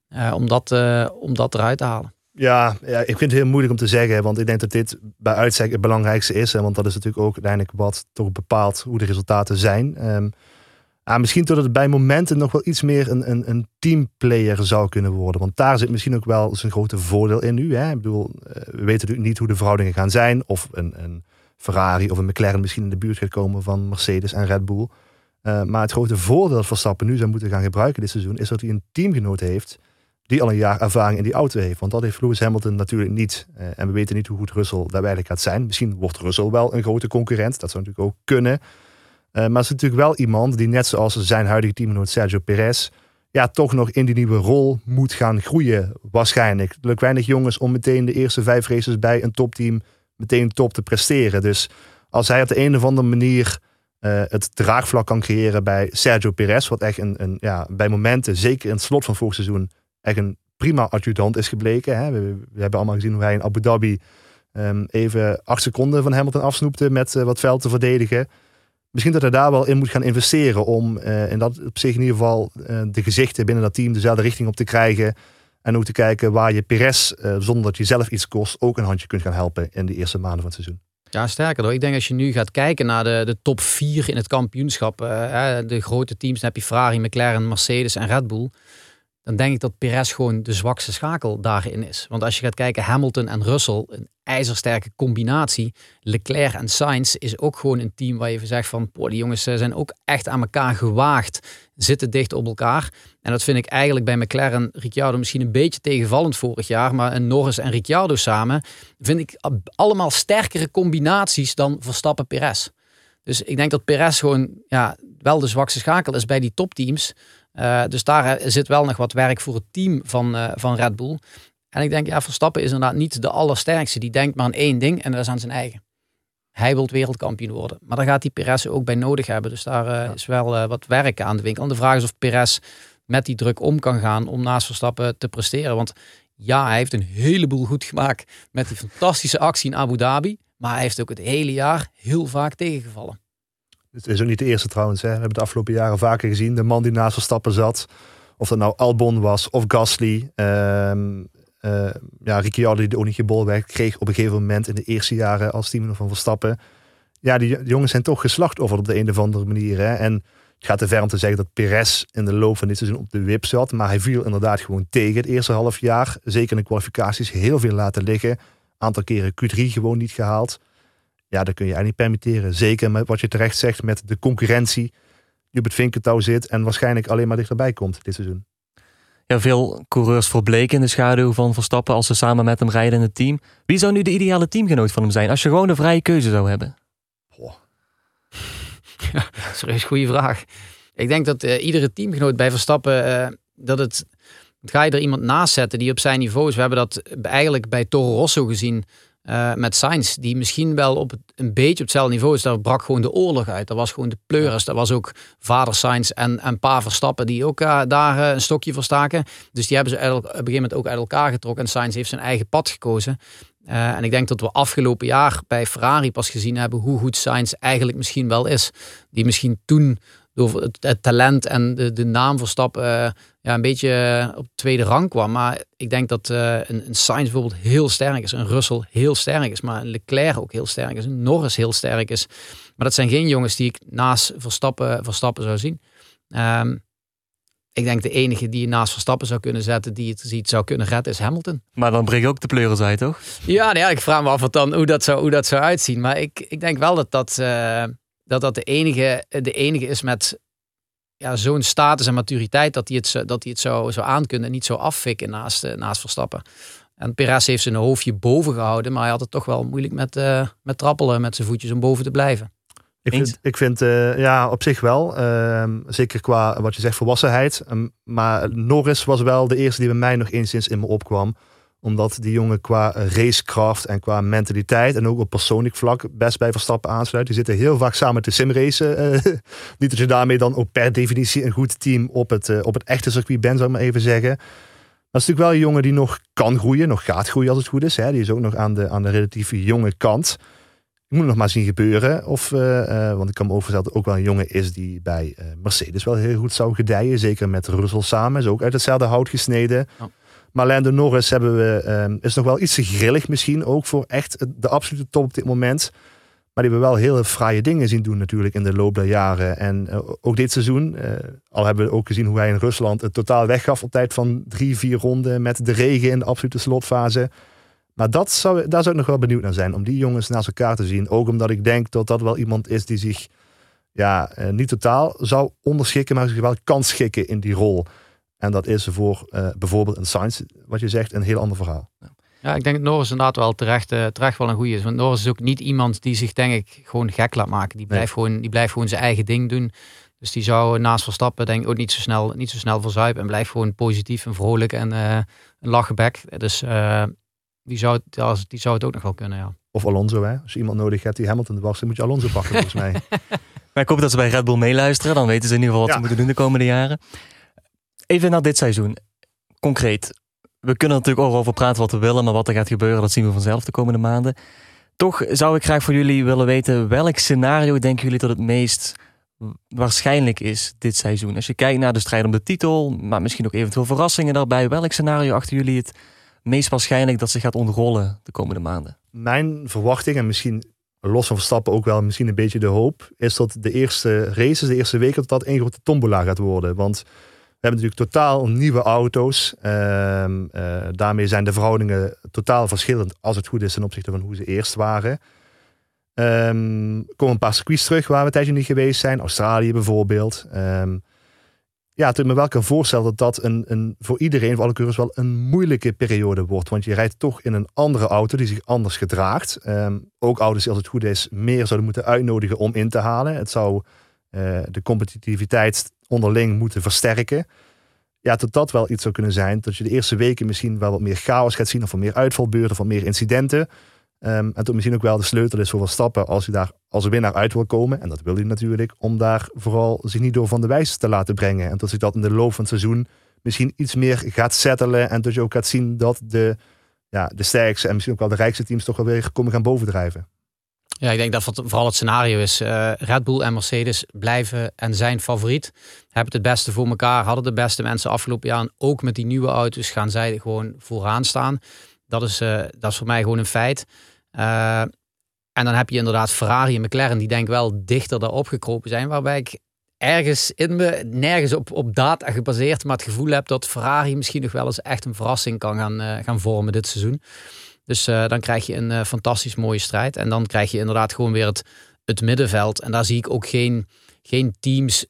Speaker 3: Uh, om, dat, om dat eruit te halen.
Speaker 4: Ja, ik vind het heel moeilijk om te zeggen, want ik denk dat dit bij uitstek het belangrijkste is. Want dat is natuurlijk ook uiteindelijk wat toch bepaalt hoe de resultaten zijn. Um, Ah, misschien dat het bij momenten nog wel iets meer een, een, een teamplayer zou kunnen worden. Want daar zit misschien ook wel zijn grote voordeel in nu. Hè? Ik bedoel, eh, we weten natuurlijk niet hoe de verhoudingen gaan zijn. Of een, een Ferrari of een McLaren misschien in de buurt gaat komen van Mercedes en Red Bull. Uh, maar het grote voordeel dat Verstappen nu zou moeten gaan gebruiken dit seizoen, is dat hij een teamgenoot heeft die al een jaar ervaring in die auto heeft. Want dat heeft Lewis Hamilton natuurlijk niet. Uh, en we weten niet hoe goed Russell daar gaat zijn. Misschien wordt Russell wel een grote concurrent. Dat zou natuurlijk ook kunnen. Uh, maar het is natuurlijk wel iemand die net zoals zijn huidige teamgenoot Sergio Perez... ja, toch nog in die nieuwe rol moet gaan groeien. Waarschijnlijk. Lukt weinig jongens om meteen de eerste vijf races bij een topteam... meteen top te presteren. Dus als hij op de een of andere manier... Uh, het draagvlak kan creëren bij Sergio Perez. Wat echt een, een, ja, bij momenten, zeker in het slot van vorig seizoen, echt een prima adjudant is gebleken. Hè. We, hebben allemaal gezien hoe hij in Abu Dhabi um, even acht seconden van Hamilton afsnoepte met uh, wat veld te verdedigen. Misschien dat hij daar wel in moet gaan investeren om uh, in dat op zich in ieder geval uh, de gezichten binnen dat team dezelfde richting op te krijgen. En ook te kijken waar je Perez, zonder dat je zelf iets kost, ook een handje kunt gaan helpen in de eerste maanden van het seizoen.
Speaker 3: Ja, sterker. Ik denk als je nu gaat kijken naar de, de top 4 in het kampioenschap. de grote teams, dan heb je Ferrari, McLaren, Mercedes en Red Bull dan denk ik dat Perez gewoon de zwakste schakel daarin is. Want als je gaat kijken, Hamilton en Russell, een ijzersterke combinatie. Leclerc en Sainz is ook gewoon een team waar je zegt van, die jongens zijn ook echt aan elkaar gewaagd, zitten dicht op elkaar. En dat vind ik eigenlijk bij McLaren, Ricciardo misschien een beetje tegenvallend vorig jaar, maar een Norris en Ricciardo samen, vind ik allemaal sterkere combinaties dan Verstappen-Perez. Dus ik denk dat Perez gewoon ja, wel de zwakste schakel is bij die topteams. Uh, dus daar eh, zit wel nog wat werk voor het team van, uh, van Red Bull. En ik denk, ja, Verstappen is inderdaad niet de allersterkste. Die denkt maar aan één ding en dat is aan zijn eigen. Hij wil wereldkampioen worden. Maar daar gaat die Perez ook bij nodig hebben. Dus daar uh, ja. is wel wat werk aan de winkel. En de vraag is of Perez met die druk om kan gaan om naast Verstappen te presteren. Want ja, hij heeft een heleboel goed gemaakt met die fantastische actie in Abu Dhabi. Maar hij heeft ook het hele jaar heel vaak tegengevallen.
Speaker 4: Het is ook niet de eerste trouwens. Hè. We hebben de afgelopen jaren vaker gezien. De man die naast Verstappen zat. Of dat nou Albon was of Gasly. Uh, ja, Ricciardo die de Onige Bolweg kreeg op een gegeven moment in de eerste jaren als team van Verstappen. Ja, die, jongens zijn toch geslachtofferd op de een of andere manier. Hè. En het gaat te ver om te zeggen dat Perez in de loop van dit seizoen op de wip zat. Maar hij viel inderdaad gewoon tegen het eerste half jaar. Zeker in de kwalificaties heel veel laten liggen. Aantal keren Q3 gewoon niet gehaald. Ja, dat kun je eigenlijk niet permitteren. Zeker met wat je terecht zegt met de concurrentie die op het vinkentouw zit en waarschijnlijk alleen maar dichterbij komt dit seizoen.
Speaker 2: Ja, veel coureurs verbleken in de schaduw van Verstappen als ze samen met hem rijden in het team. Wie zou nu de ideale teamgenoot van hem zijn als je gewoon een vrije keuze zou hebben?
Speaker 3: Ja, dat is een goede vraag. Ik denk dat uh, iedere teamgenoot bij Verstappen, uh, dat het, ga je er iemand naast zetten die op zijn niveau is. We hebben dat eigenlijk bij Toro Rosso gezien uh, met Sainz, die misschien wel op het, een beetje op hetzelfde niveau is. Daar brak gewoon de oorlog uit. Dat was gewoon de pleuris. Dat was ook vader Sainz en, en pa Verstappen die ook uh, daar uh, een stokje voor staken. Dus die hebben ze op een gegeven moment ook uit elkaar getrokken. En Sainz heeft zijn eigen pad gekozen. en ik denk dat we afgelopen jaar bij Ferrari pas gezien hebben hoe goed Sainz eigenlijk misschien wel is. Die misschien toen door het, talent en de, de naam Verstappen uh, ja, een beetje uh, op tweede rang kwam. Maar ik denk dat uh, een, een Sainz bijvoorbeeld heel sterk is. Een Russell heel sterk is. Maar een Leclerc ook heel sterk is. Een Norris heel sterk is. Maar dat zijn geen jongens die ik naast Verstappen, Verstappen zou zien. Um, ik denk de enige die je naast Verstappen zou kunnen zetten, die het, die het zou kunnen redden, is Hamilton.
Speaker 2: Maar dan breng ik ook de pleuris uit, toch?
Speaker 3: Ja, nee, ik vraag me af wat dan, hoe, dat zou, hoe dat zou uitzien. Maar ik, ik denk wel dat dat dat dat de enige, de enige is met ja, zo'n status en maturiteit dat hij het, dat hij het zou, zou aankunnen en niet zo affikken naast, eh, naast Verstappen. En Perez heeft zijn hoofdje boven gehouden, maar hij had het toch wel moeilijk met, uh, met trappelen met zijn voetjes om boven te blijven.
Speaker 4: Ik vind, ik vind uh, ja, op zich wel. Uh, zeker qua wat je zegt, volwassenheid. Um, maar Norris was wel de eerste die bij mij nog enigszins in me opkwam omdat die jongen qua racekracht en qua mentaliteit en ook op persoonlijk vlak best bij Verstappen aansluit. Die zitten heel vaak samen te simracen. Uh, niet dat je daarmee dan ook per definitie een goed team op het, uh, op het echte circuit bent, zou ik maar even zeggen. Dat is natuurlijk wel een jongen die nog kan groeien, nog gaat groeien als het goed is. Hè. Die is ook nog aan de, aan de relatief jonge kant. Ik moet nog maar zien gebeuren. Of, uh, want ik kan me overstellen dat ook wel een jongen is die bij Mercedes wel heel goed zou gedijen. Zeker met Russell samen. Is ook uit hetzelfde hout gesneden. Oh. Maar Lando Norris hebben we, um, is nog wel iets te grillig misschien ook voor echt de absolute top op dit moment. Maar die hebben wel hele fraaie dingen zien doen natuurlijk in de loop der jaren. En uh, ook dit seizoen, uh, al hebben we ook gezien hoe hij in Rusland het totaal weggaf op tijd van drie, vier ronden met de regen in de absolute slotfase. Maar dat zou, daar zou ik nog wel benieuwd naar zijn, om die jongens naast elkaar te zien. Ook omdat ik denk dat dat wel iemand is die zich ja, uh, niet totaal zou onderschikken, maar zich wel kan schikken in die rol. En dat is voor bijvoorbeeld een Science, wat je zegt, een heel ander verhaal.
Speaker 3: Ja, ik denk dat Norris inderdaad wel terecht, uh, terecht wel een goede is. Want Norris is ook niet iemand die zich, denk ik, gewoon gek laat maken. Die blijft, gewoon, die blijft gewoon zijn eigen ding doen. Dus die zou naast Verstappen denk ik ook niet zo snel, niet zo snel verzuipen. En blijft gewoon positief en vrolijk en uh, een lachenbek. Dus uh, die, zou, het, die zou het ook nog wel kunnen, ja.
Speaker 4: Of Alonso, hè. Als je iemand nodig hebt die Hamilton was, dan moet je Alonso pakken, volgens mij.
Speaker 2: Maar ik hoop dat ze bij Red Bull meeluisteren. Dan weten ze in ieder geval wat ja. ze moeten doen de komende jaren. Even naar dit seizoen. Concreet we kunnen natuurlijk ook over praten wat we willen, maar wat er gaat gebeuren, dat zien we vanzelf de komende maanden. Toch zou ik graag voor jullie willen weten, welk scenario denken jullie dat het meest waarschijnlijk is dit seizoen? Als je kijkt naar de strijd om de titel, maar misschien ook eventueel verrassingen daarbij, welk scenario achter jullie het meest waarschijnlijk dat zich gaat ontrollen de komende maanden?
Speaker 4: Mijn verwachting, en misschien los van Verstappen ook wel misschien een beetje de hoop, is dat de eerste races, de eerste weken, dat dat één grote tombola gaat worden. Want we hebben natuurlijk totaal nieuwe auto's. Uh, uh, daarmee zijn de verhoudingen totaal verschillend, als het goed is, ten opzichte van hoe ze eerst waren. Um, komen een paar circuits terug waar we tijdje niet geweest zijn. Australië bijvoorbeeld. Um, ja, het me wel kan voorstellen dat dat een, een, voor iedereen, voor alle coureurs, wel een moeilijke periode wordt. Want je rijdt toch in een andere auto die zich anders gedraagt. Ook die, als het goed is, meer zouden moeten uitnodigen om in te halen. Het zou uh, de competitiviteit onderling moeten versterken. Ja, dat dat wel iets zou kunnen zijn. Dat je de eerste weken misschien wel wat meer chaos gaat zien. Of wat meer uitvalbeurten, of wat meer incidenten. Um, en dat misschien ook wel de sleutel is voor Verstappen als hij daar als winnaar uit wil komen. En dat wil hij natuurlijk. Om daar vooral zich niet door van de wijs te laten brengen. En dat zich dat in de loop van het seizoen misschien iets meer gaat settelen. En dat je ook gaat zien dat de, ja, de sterkste en misschien ook wel de rijkste teams toch wel weer komen gaan bovendrijven.
Speaker 3: Ja, ik denk dat vooral het scenario is. Uh, Red Bull en Mercedes blijven en zijn favoriet. Hebben het beste voor elkaar. Hadden de beste mensen afgelopen jaar. Ook met die nieuwe auto's gaan zij gewoon vooraan staan. Dat is, uh, dat is voor mij gewoon een feit. Uh, en dan heb je inderdaad Ferrari en McLaren. Die denk ik wel dichter daarop gekropen zijn. Waarbij ik ergens in me, nergens op, op data gebaseerd. Maar het gevoel heb dat Ferrari misschien nog wel eens echt een verrassing kan gaan, gaan vormen dit seizoen. Dus uh, dan krijg je een uh, fantastisch mooie strijd. En dan krijg je inderdaad gewoon weer het, het middenveld. En daar zie ik ook geen, geen teams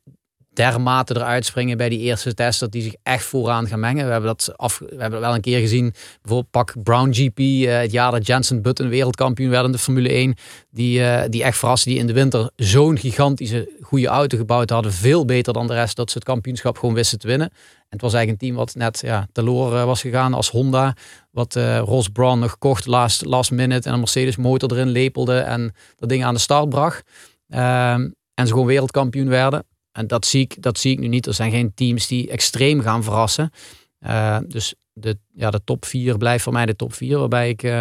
Speaker 3: dermate eruit springen bij die eerste test dat die zich echt vooraan gaan mengen. We hebben dat af, we hebben wel een keer gezien. Bijvoorbeeld pak Brown GP, uh, het jaar dat Jensen Button wereldkampioen werd in de Formule 1. Die, die echt verrassen, die in de winter zo'n gigantische goede auto gebouwd hadden. Veel beter dan de rest, dat ze het kampioenschap gewoon wisten te winnen. Het was eigenlijk een team wat net ja, teloor uh, was gegaan als Honda. Wat uh, Ross Brown nog kocht last, last minute en een Mercedes motor erin lepelde en dat ding aan de start bracht. Ehm, en ze gewoon wereldkampioen werden. En dat zie, ik, dat zie ik nu niet. Er zijn geen teams die extreem gaan verrassen. Uh, dus de, ja, de top 4 blijft voor mij de top 4. Waarbij ik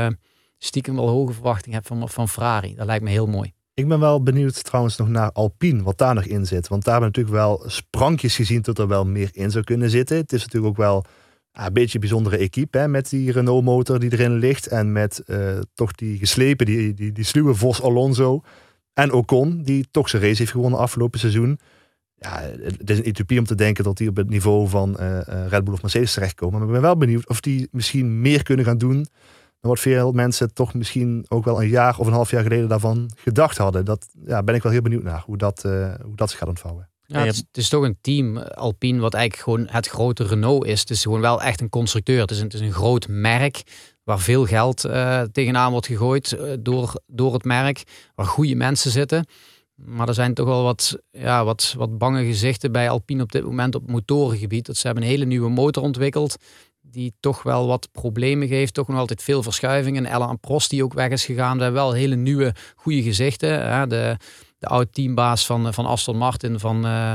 Speaker 3: stiekem wel hoge verwachtingen heb van, van Ferrari. Dat lijkt me heel mooi.
Speaker 4: Ik ben wel benieuwd trouwens nog naar Alpine, wat daar nog in zit. Want daar hebben we natuurlijk wel sprankjes gezien dat er wel meer in zou kunnen zitten. Het is natuurlijk ook wel een beetje een bijzondere equipe hè, met die Renault motor die erin ligt. En met uh, toch die geslepen, die, die, die sluwe Vos Alonso. En Ocon, die toch zijn race heeft gewonnen afgelopen seizoen ja, het is een utopie om te denken dat die op het niveau van uh, Red Bull of Mercedes terechtkomen. Maar ik ben wel benieuwd of die misschien meer kunnen gaan doen dan wat veel mensen toch misschien ook wel een jaar of een half jaar geleden daarvan gedacht hadden. Dat ja, ben ik wel heel benieuwd naar hoe dat, uh, hoe dat zich gaat ontvouwen.
Speaker 3: Ja, het, is, het, is, toch een team, Alpine, wat eigenlijk gewoon het grote Renault is. Het is gewoon wel echt een constructeur. Het is een, het is een groot merk waar veel geld uh, tegenaan wordt gegooid door, door het merk. Waar goede mensen zitten. Maar er zijn toch wel wat, ja, wat, wat bange gezichten bij Alpine op dit moment op motorengebied. Dat ze hebben een hele nieuwe motor ontwikkeld. Die toch wel wat problemen geeft. Toch nog altijd veel verschuivingen. Ellen Prost die ook weg is gegaan. We hebben wel hele nieuwe goede gezichten. Hè. De, de oud-teambaas van, van Aston Martin van... Uh,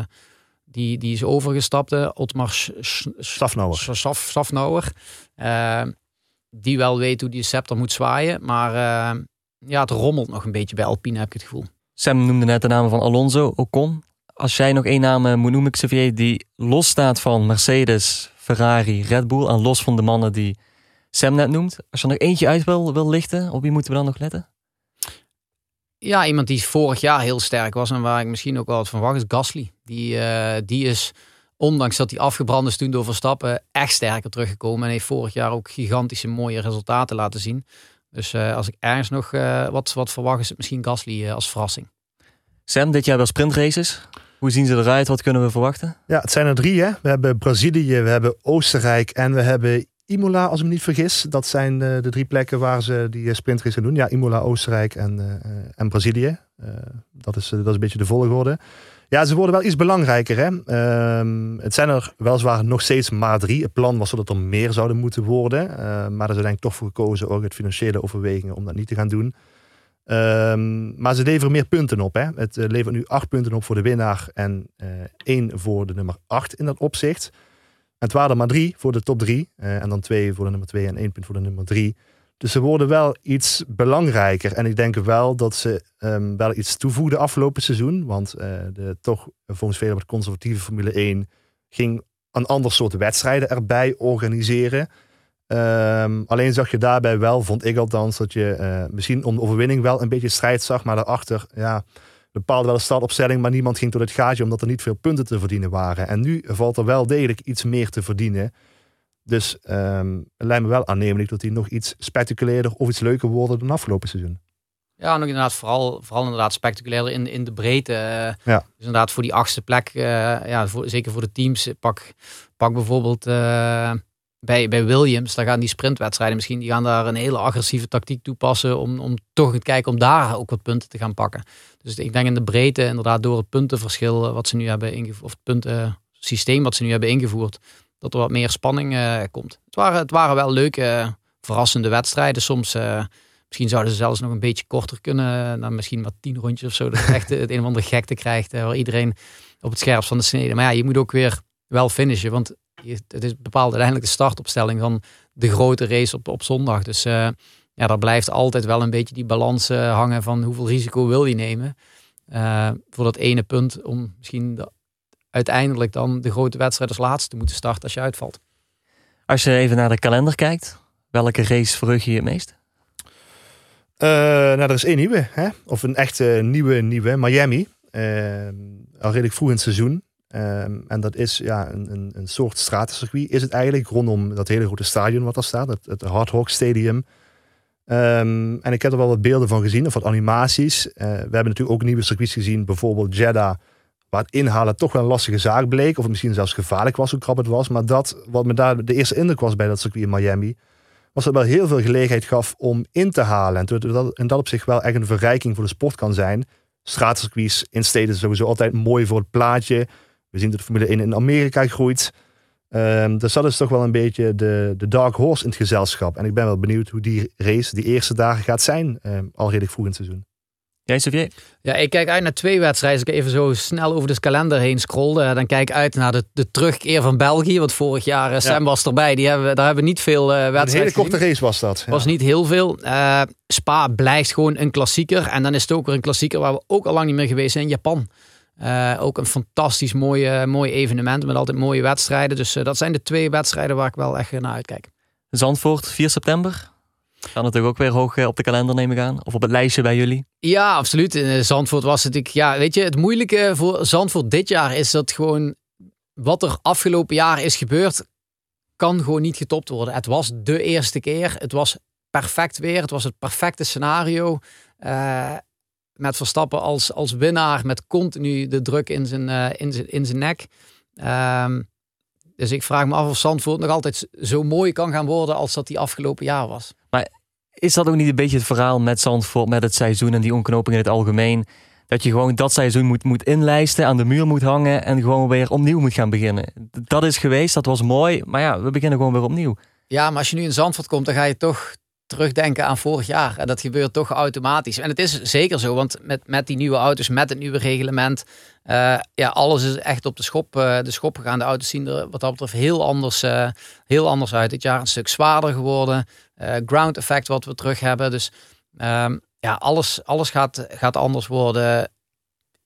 Speaker 3: die, die is overgestapt, Otmar
Speaker 4: Safnauer.
Speaker 3: Safnauer. Uh, die wel weet hoe die scepter moet zwaaien. Maar uh, ja, het rommelt nog een beetje bij Alpine, heb ik het gevoel.
Speaker 2: Sam noemde net de naam van Alonso, Ocon. Als jij nog één naam eh, moet noemen, Xavier, die losstaat van Mercedes, Ferrari, Red Bull, en los van de mannen die Sam net noemt. Als je er nog eentje uit wil, wil lichten, op wie moeten we dan nog letten?
Speaker 3: Ja, iemand die vorig jaar heel sterk was en waar ik misschien ook wel wat van wacht is Gasly. Die, eh, die is, ondanks dat hij afgebrand is toen door Verstappen, echt sterker teruggekomen. En heeft vorig jaar ook gigantische mooie resultaten laten zien. Dus uh, als ik ergens nog uh, wat, wat verwacht, is het misschien Gasly als verrassing.
Speaker 2: Sam, dit jaar wel sprintraces. Hoe zien ze eruit? Wat kunnen we verwachten?
Speaker 4: Ja, het zijn er drie. Hè? We hebben Brazilië, we hebben Oostenrijk en we hebben Imola, als ik me niet vergis. Dat zijn de, de drie plekken waar ze die sprintrace gaan doen. Ja, Imola, Oostenrijk en, uh, en Brazilië. Dat, is, dat is een beetje de volgorde. Ja, ze worden wel iets belangrijker. Hè? Uh, het zijn er weliswaar nog steeds maar drie. Het plan was dat er meer zouden moeten worden. Maar er is denk ik toch voor gekozen, ook uit financiële overwegingen, om dat niet te gaan doen. Um, maar ze leveren meer punten op. Hè? Het levert nu acht punten op voor de winnaar en één voor de nummer acht in dat opzicht het waren er maar drie voor de top drie. Uh, en dan twee voor de nummer twee en één punt voor de nummer drie. Dus ze worden wel iets belangrijker. En ik denk wel dat ze um, wel iets toevoegen afgelopen seizoen. Want uh, de toch volgens velen wat conservatieve Formule 1 ging een ander soort wedstrijden erbij organiseren. Um, alleen zag je daarbij wel, vond ik althans, dat je uh, misschien om de overwinning wel een beetje strijd zag. Maar daarachter, ja, bepaalde wel een startopstelling, maar niemand ging tot het gaatje omdat er niet veel punten te verdienen waren. En nu valt er wel degelijk iets meer te verdienen. Dus um, het lijkt me wel aannemelijk dat die nog iets spectaculairder of iets leuker worden dan afgelopen seizoen.
Speaker 3: Ja, nog inderdaad, vooral, vooral inderdaad spectaculairder in, in de breedte. ja. Dus inderdaad voor die achtste plek, uh, ja, voor, zeker voor de teams. Pak, pak bijvoorbeeld uh, bij, bij Williams, daar gaan die sprintwedstrijden misschien, die gaan daar een hele agressieve tactiek toepassen om, om toch te kijken om daar ook wat punten te gaan pakken. Dus ik denk in de breedte, inderdaad, door het puntenverschil wat ze nu hebben ingevoerd, of het puntensysteem wat ze nu hebben ingevoerd, dat er wat meer spanning uh, komt. Het waren, het waren wel leuke, verrassende wedstrijden. Soms, misschien zouden ze zelfs nog een beetje korter kunnen, dan misschien wat tien rondjes of zo, dat je echt het een of andere gekte krijgt, waar iedereen op het scherpst van de snede. Maar ja, je moet ook weer wel finishen, want het is bepaald uiteindelijk de startopstelling van de grote race op, op zondag. Dus uh, ja, daar blijft altijd wel een beetje die balans uh, hangen van hoeveel risico wil je nemen. Uh, voor dat ene punt om misschien de, uiteindelijk dan de grote wedstrijd als laatste te moeten starten als je uitvalt.
Speaker 2: Als je even naar de kalender kijkt, welke race verheug je je het meest?
Speaker 4: nou, er is één nieuwe, hè? of een echte nieuwe, nieuwe, Miami. al redelijk vroeg in het seizoen. Um, en dat is ja, een, een, een soort stratencircuit, is het eigenlijk, rondom dat hele grote stadion wat er staat, het, het Hard Rock Stadium. Um, en ik heb er wel wat beelden van gezien, of wat animaties. Uh, we hebben natuurlijk ook nieuwe circuits gezien, bijvoorbeeld Jeddah, waar het inhalen toch wel een lastige zaak bleek, of het misschien zelfs gevaarlijk was, hoe krap het was. Maar dat, wat me daar de eerste indruk was bij dat circuit in Miami, was dat wel heel veel gelegenheid gaf om in te halen. En dat, en dat op zich wel echt een verrijking voor de sport kan zijn. Straatcircuits in steden sowieso altijd mooi voor het plaatje. We zien dat de Formule 1 in Amerika groeit. Um, dus dat is toch wel een beetje de, de dark horse in het gezelschap. En ik ben wel benieuwd hoe die race, die eerste dagen gaat zijn, um, al redelijk vroeg in het seizoen.
Speaker 2: Jij, Xavier?
Speaker 3: Ja, ik kijk uit naar twee wedstrijden. Als ik even zo snel over de kalender heen scroll, dan kijk ik uit naar de, de terugkeer van België. Want vorig jaar, uh, Sam was erbij, die hebben, daar hebben we niet veel uh, wedstrijden Een
Speaker 4: hele korte race was dat.
Speaker 3: Ja. Was niet heel veel. Uh, Spa blijft gewoon een klassieker. En dan is het ook weer een klassieker waar we ook al lang niet meer geweest zijn Japan. Uh, ook een fantastisch mooi, mooi evenement met altijd mooie wedstrijden. Dus uh, dat zijn de twee wedstrijden waar ik wel echt naar uitkijk.
Speaker 2: Zandvoort, 4 september. Kan natuurlijk ook weer hoog op de kalender nemen gaan. Of op het lijstje bij jullie.
Speaker 3: Ja, absoluut. In Zandvoort was het. Ik, ja, weet je, het moeilijke voor Zandvoort dit jaar is dat gewoon wat er afgelopen jaar is gebeurd, kan gewoon niet getopt worden. Het was de eerste keer. Het was perfect weer. Het was het perfecte scenario. Uh, met Verstappen als, als winnaar met continu de druk in zijn, uh, in zijn, in zijn nek. Um, dus ik vraag me af of Zandvoort nog altijd zo mooi kan gaan worden als dat die afgelopen jaar was.
Speaker 2: Maar is dat ook niet een beetje het verhaal met Zandvoort, met het seizoen en die onknoping in het algemeen? Dat je gewoon dat seizoen moet, moet inlijsten, aan de muur moet hangen en gewoon weer opnieuw moet gaan beginnen. Dat is geweest, dat was mooi, maar ja, we beginnen gewoon weer opnieuw.
Speaker 3: Ja, maar als je nu in Zandvoort komt, dan ga je toch terugdenken aan vorig jaar. En dat gebeurt toch automatisch. En het is zeker zo, want met, met die nieuwe auto's, met het nieuwe reglement, uh, ja, alles is echt op de schop, uh, de schop gegaan. De auto's zien er wat dat betreft heel anders, uh, heel anders uit. Dit jaar een stuk zwaarder geworden. ground effect wat we terug hebben. Dus um, ja, alles, alles gaat, gaat anders worden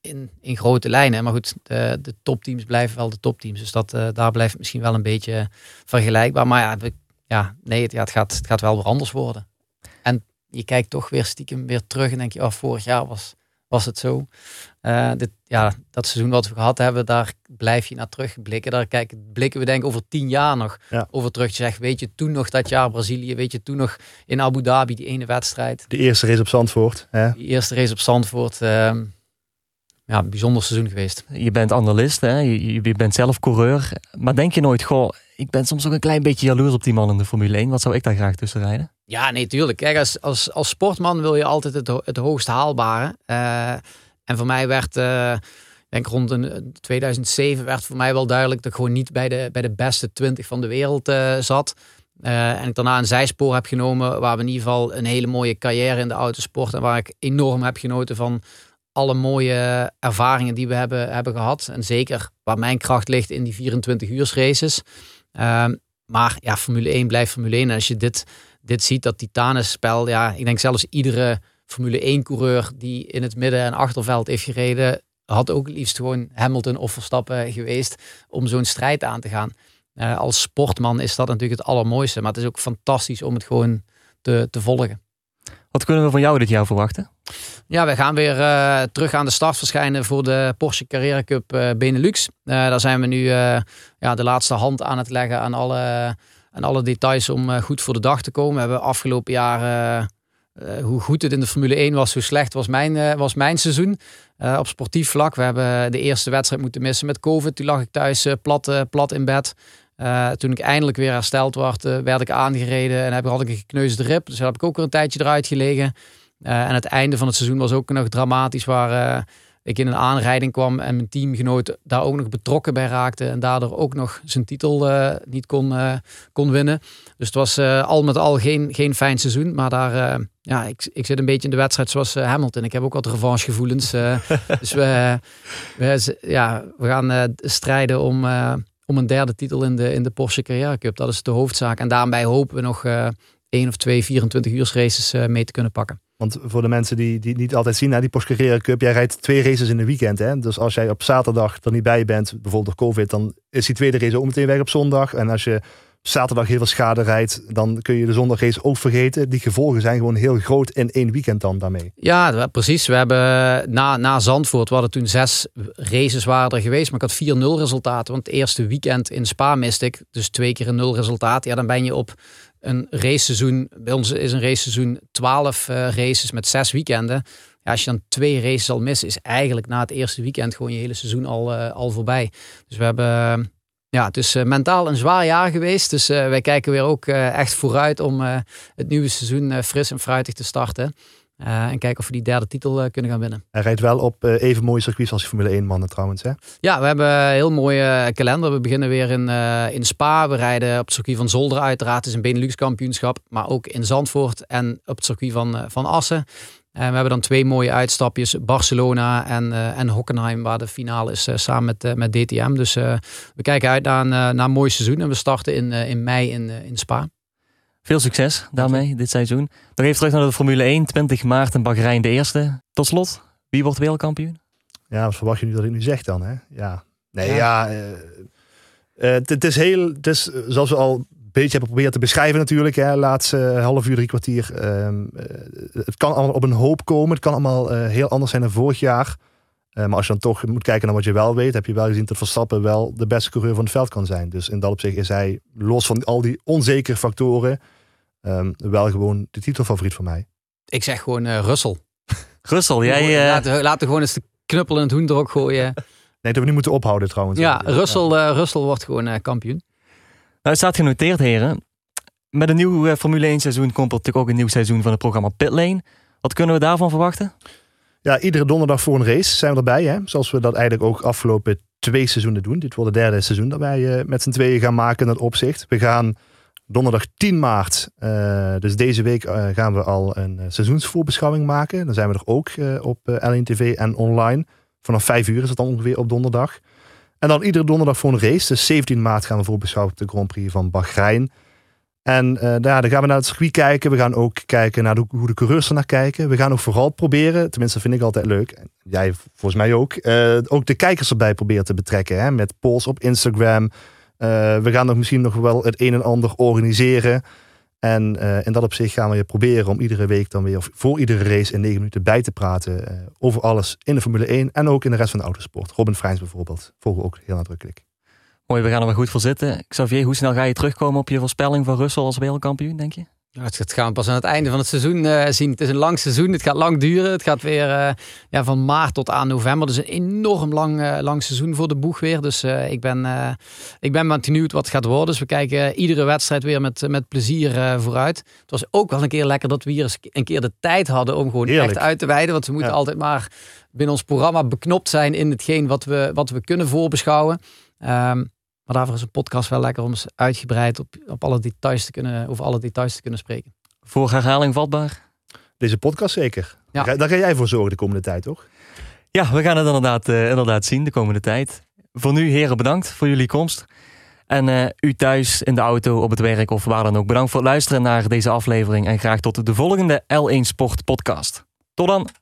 Speaker 3: in, in grote lijnen. Maar goed, de, de topteams blijven wel de topteams. Dus dat, daar blijft misschien wel een beetje vergelijkbaar. Maar ja, ja, nee, het, ja, het, gaat, het gaat wel weer anders worden. En je kijkt toch weer stiekem weer terug en denk je, oh, vorig jaar was, was het zo. Uh, dit, ja, dat seizoen wat we gehad hebben, daar blijf je naar terugblikken. Daar kijken, blikken we denk ik over tien jaar nog over terug. Je zegt, weet je toen nog dat jaar Brazilië? Weet je toen nog in Abu Dhabi die ene wedstrijd?
Speaker 4: De eerste race op Zandvoort. Hè?
Speaker 3: Die eerste race op Zandvoort. Uh, ja, bijzonder seizoen geweest.
Speaker 2: Je bent analist, hè? Je, je, bent zelf coureur. Maar denk je nooit, goh, ik ben soms ook een klein beetje jaloers op die man in de Formule 1. Wat zou ik daar graag tussen rijden?
Speaker 3: Ja, nee, tuurlijk. Kijk, als, als, als sportman wil je altijd het, het hoogst haalbare. Uh, en voor mij werd, uh, denk rond een, 2007, werd voor mij wel duidelijk dat ik gewoon niet bij de, bij de beste 20 van de wereld uh, zat. en ik daarna een zijspoor heb genomen waar we in ieder geval een hele mooie carrière in de autosport en waar ik enorm heb genoten van alle mooie ervaringen die we hebben, hebben gehad. En zeker waar mijn kracht ligt in die 24 uur races. Maar ja, Formule 1 blijft Formule 1. En als je dit, dit ziet, dat Titanenspel, ja, ik denk zelfs iedere Formule 1 coureur die in het midden- en achterveld heeft gereden, had ook liefst gewoon Hamilton of Verstappen geweest om zo'n strijd aan te gaan. Uh, als sportman is dat natuurlijk het allermooiste. Maar het is ook fantastisch om het gewoon te, te volgen.
Speaker 2: Wat kunnen we van jou dit jaar verwachten?
Speaker 3: Ja, we gaan weer uh, terug aan de start verschijnen voor de Porsche Carrera Cup uh, Benelux. Uh, daar zijn we nu ja, de laatste hand aan het leggen aan alle, aan alle details om goed voor de dag te komen. We hebben afgelopen jaar, hoe goed het in de Formule 1 was, hoe slecht was mijn, was mijn seizoen. op sportief vlak. We hebben de eerste wedstrijd moeten missen met COVID. Toen lag ik thuis plat, plat in bed. Toen ik eindelijk weer hersteld werd, werd ik aangereden en heb, had ik een gekneusde rib. Dus heb ik ook weer een tijdje eruit gelegen. Uh, en het einde van het seizoen was ook nog dramatisch, waar ik in een aanrijding kwam en mijn teamgenoot daar ook nog betrokken bij raakte en daardoor ook nog zijn titel niet kon, kon winnen. Dus het was al met al geen, geen fijn seizoen, maar daar, ja, ik, ik zit een beetje in de wedstrijd zoals Hamilton. Ik heb ook wat revanchegevoelens. dus we, we, ja, we gaan strijden om, om een derde titel in de, in de Porsche Carrera Cup. Dat is de hoofdzaak. En daarbij hopen we nog één of twee 24 uur races mee te kunnen pakken.
Speaker 4: Want voor de mensen die, die niet altijd zien, hè, die Porsche Carrera Cup, jij rijdt twee races in een weekend. Hè? Dus als jij op zaterdag er niet bij bent, bijvoorbeeld door COVID, dan is die tweede race ook meteen weg op zondag. En als je zaterdag heel veel schade rijdt, dan kun je de zondagrace ook vergeten. Die gevolgen zijn gewoon heel groot in één weekend dan daarmee.
Speaker 3: Ja, precies. We hebben na, na Zandvoort, we hadden toen zes races waren er geweest, maar ik had 4-0 resultaten. Want het eerste weekend in Spa miste ik, dus twee keer een nul resultaat. Ja, dan ben je op een raceseizoen, bij ons is een raceseizoen 12 uh, eh, races met zes weekenden. Ja, als je dan twee races al mist, is eigenlijk na het eerste weekend gewoon je hele seizoen al, uh, al voorbij. Dus we hebben, ja, het is uh, mentaal een zwaar jaar geweest. Dus wij kijken weer ook echt vooruit om het nieuwe seizoen fris en fruitig te starten. En kijken of we die derde titel kunnen gaan winnen.
Speaker 4: Hij rijdt wel op even mooie circuits als Formule 1 mannen trouwens. Hè?
Speaker 3: Ja, we hebben een heel mooie kalender. We beginnen weer in, in Spa. We rijden op het circuit van Zolder uiteraard. Het is een Benelux kampioenschap. Maar ook in Zandvoort en op het circuit van, van Assen. En we hebben dan twee mooie uitstapjes. Barcelona en, en Hockenheim. Waar de finale is samen met, met DTM. Dus we kijken uit naar, naar een mooi seizoen. En we starten in, in mei in, in Spa.
Speaker 2: Veel succes daarmee dit seizoen. Nog even terug naar de Formule 1. 20 maart in Bahrein de eerste. Tot slot, wie wordt wereldkampioen?
Speaker 4: Ja, wat verwacht je nu dat ik nu zeg dan? Hè? Ja, nee, ja. uh, het is heel, het is zoals we al beetje hebben geprobeerd te beschrijven natuurlijk. Hè, laatste half uur, drie kwartier. Uh, het kan allemaal op een hoop komen. Het kan allemaal heel anders zijn dan vorig jaar. maar als je dan toch moet kijken naar wat je wel weet, heb je wel gezien dat Verstappen wel de beste coureur van het veld kan zijn. Dus in dat opzicht is hij, los van al die onzekere factoren, Um, wel gewoon de titelfavoriet voor mij.
Speaker 3: Ik zeg gewoon uh, Russell.
Speaker 2: Russell, jij... Uh...
Speaker 3: Laten, laten gewoon eens de knuppel in het hoendrok gooien.
Speaker 4: Nee, dat we niet moeten ophouden trouwens.
Speaker 3: Ja, Russell. Uh, Russell wordt gewoon kampioen. Nou,
Speaker 2: staat genoteerd, heren. Met een nieuw Formule 1 seizoen komt er natuurlijk ook een nieuw seizoen van het programma Pitlane. Wat kunnen we daarvan verwachten?
Speaker 4: Ja, iedere donderdag voor een race zijn we erbij. Hè? Zoals we dat eigenlijk ook afgelopen twee seizoenen doen. Dit wordt het derde seizoen dat wij met z'n tweeën gaan maken dat opzicht. We gaan donderdag 10 maart, uh, dus deze week, gaan we al een seizoensvoorbeschouwing maken. Dan zijn we er ook op L1 TV en online. Vanaf 5 uur is het dan ongeveer op donderdag. En dan iedere donderdag voor een race. Dus 17 maart gaan we voorbeschouwen op de Grand Prix van Bahrein. En daar, dan gaan we naar het circuit kijken. We gaan ook kijken naar hoe de coureurs er naar kijken. We gaan ook vooral proberen, tenminste vind ik altijd leuk. Jij volgens mij ook. ook de kijkers erbij proberen te betrekken. Hè, met polls op Instagram. Uh, we gaan nog misschien nog wel het een en ander organiseren. En uh, in dat opzicht gaan we je proberen om iedere week dan weer, of voor iedere race in negen minuten bij te praten uh, over alles in de Formule 1 en ook in de rest van de autosport. Robin Freins bijvoorbeeld, volgen we ook heel nadrukkelijk.
Speaker 2: Mooi, we gaan er maar goed voor zitten. Xavier, hoe snel ga je terugkomen op je voorspelling van Russell als wereldkampioen, denk je?
Speaker 3: Het gaan we pas aan het einde van het seizoen uh, zien. Het is een lang seizoen, het gaat lang duren. Het gaat weer uh, ja, van maart tot aan november. Dus een enorm lang, uh, lang seizoen voor de boeg weer. Dus ik ben, ik ben benieuwd wat het gaat worden. Dus we kijken iedere wedstrijd weer met, met plezier vooruit. Het was ook wel een keer lekker dat we hier eens een keer de tijd hadden om gewoon Heerlijk. echt uit te wijden. Want we moeten ja. altijd maar binnen ons programma beknopt zijn in hetgeen wat we, wat we kunnen voorbeschouwen. Um, maar daarvoor is een podcast wel lekker om eens uitgebreid op, op alle details te kunnen, over alle details te kunnen spreken.
Speaker 2: Voor herhaling vatbaar?
Speaker 4: Deze podcast zeker. Ja. Daar, ga jij voor zorgen de komende tijd, toch?
Speaker 2: Ja, we gaan het inderdaad, uh, inderdaad zien de komende tijd. Voor nu, heren, bedankt voor jullie komst. En uh, u thuis in de auto, op het werk of waar dan ook. Bedankt voor het luisteren naar deze aflevering. En graag tot de volgende L1 Sport podcast. Tot dan!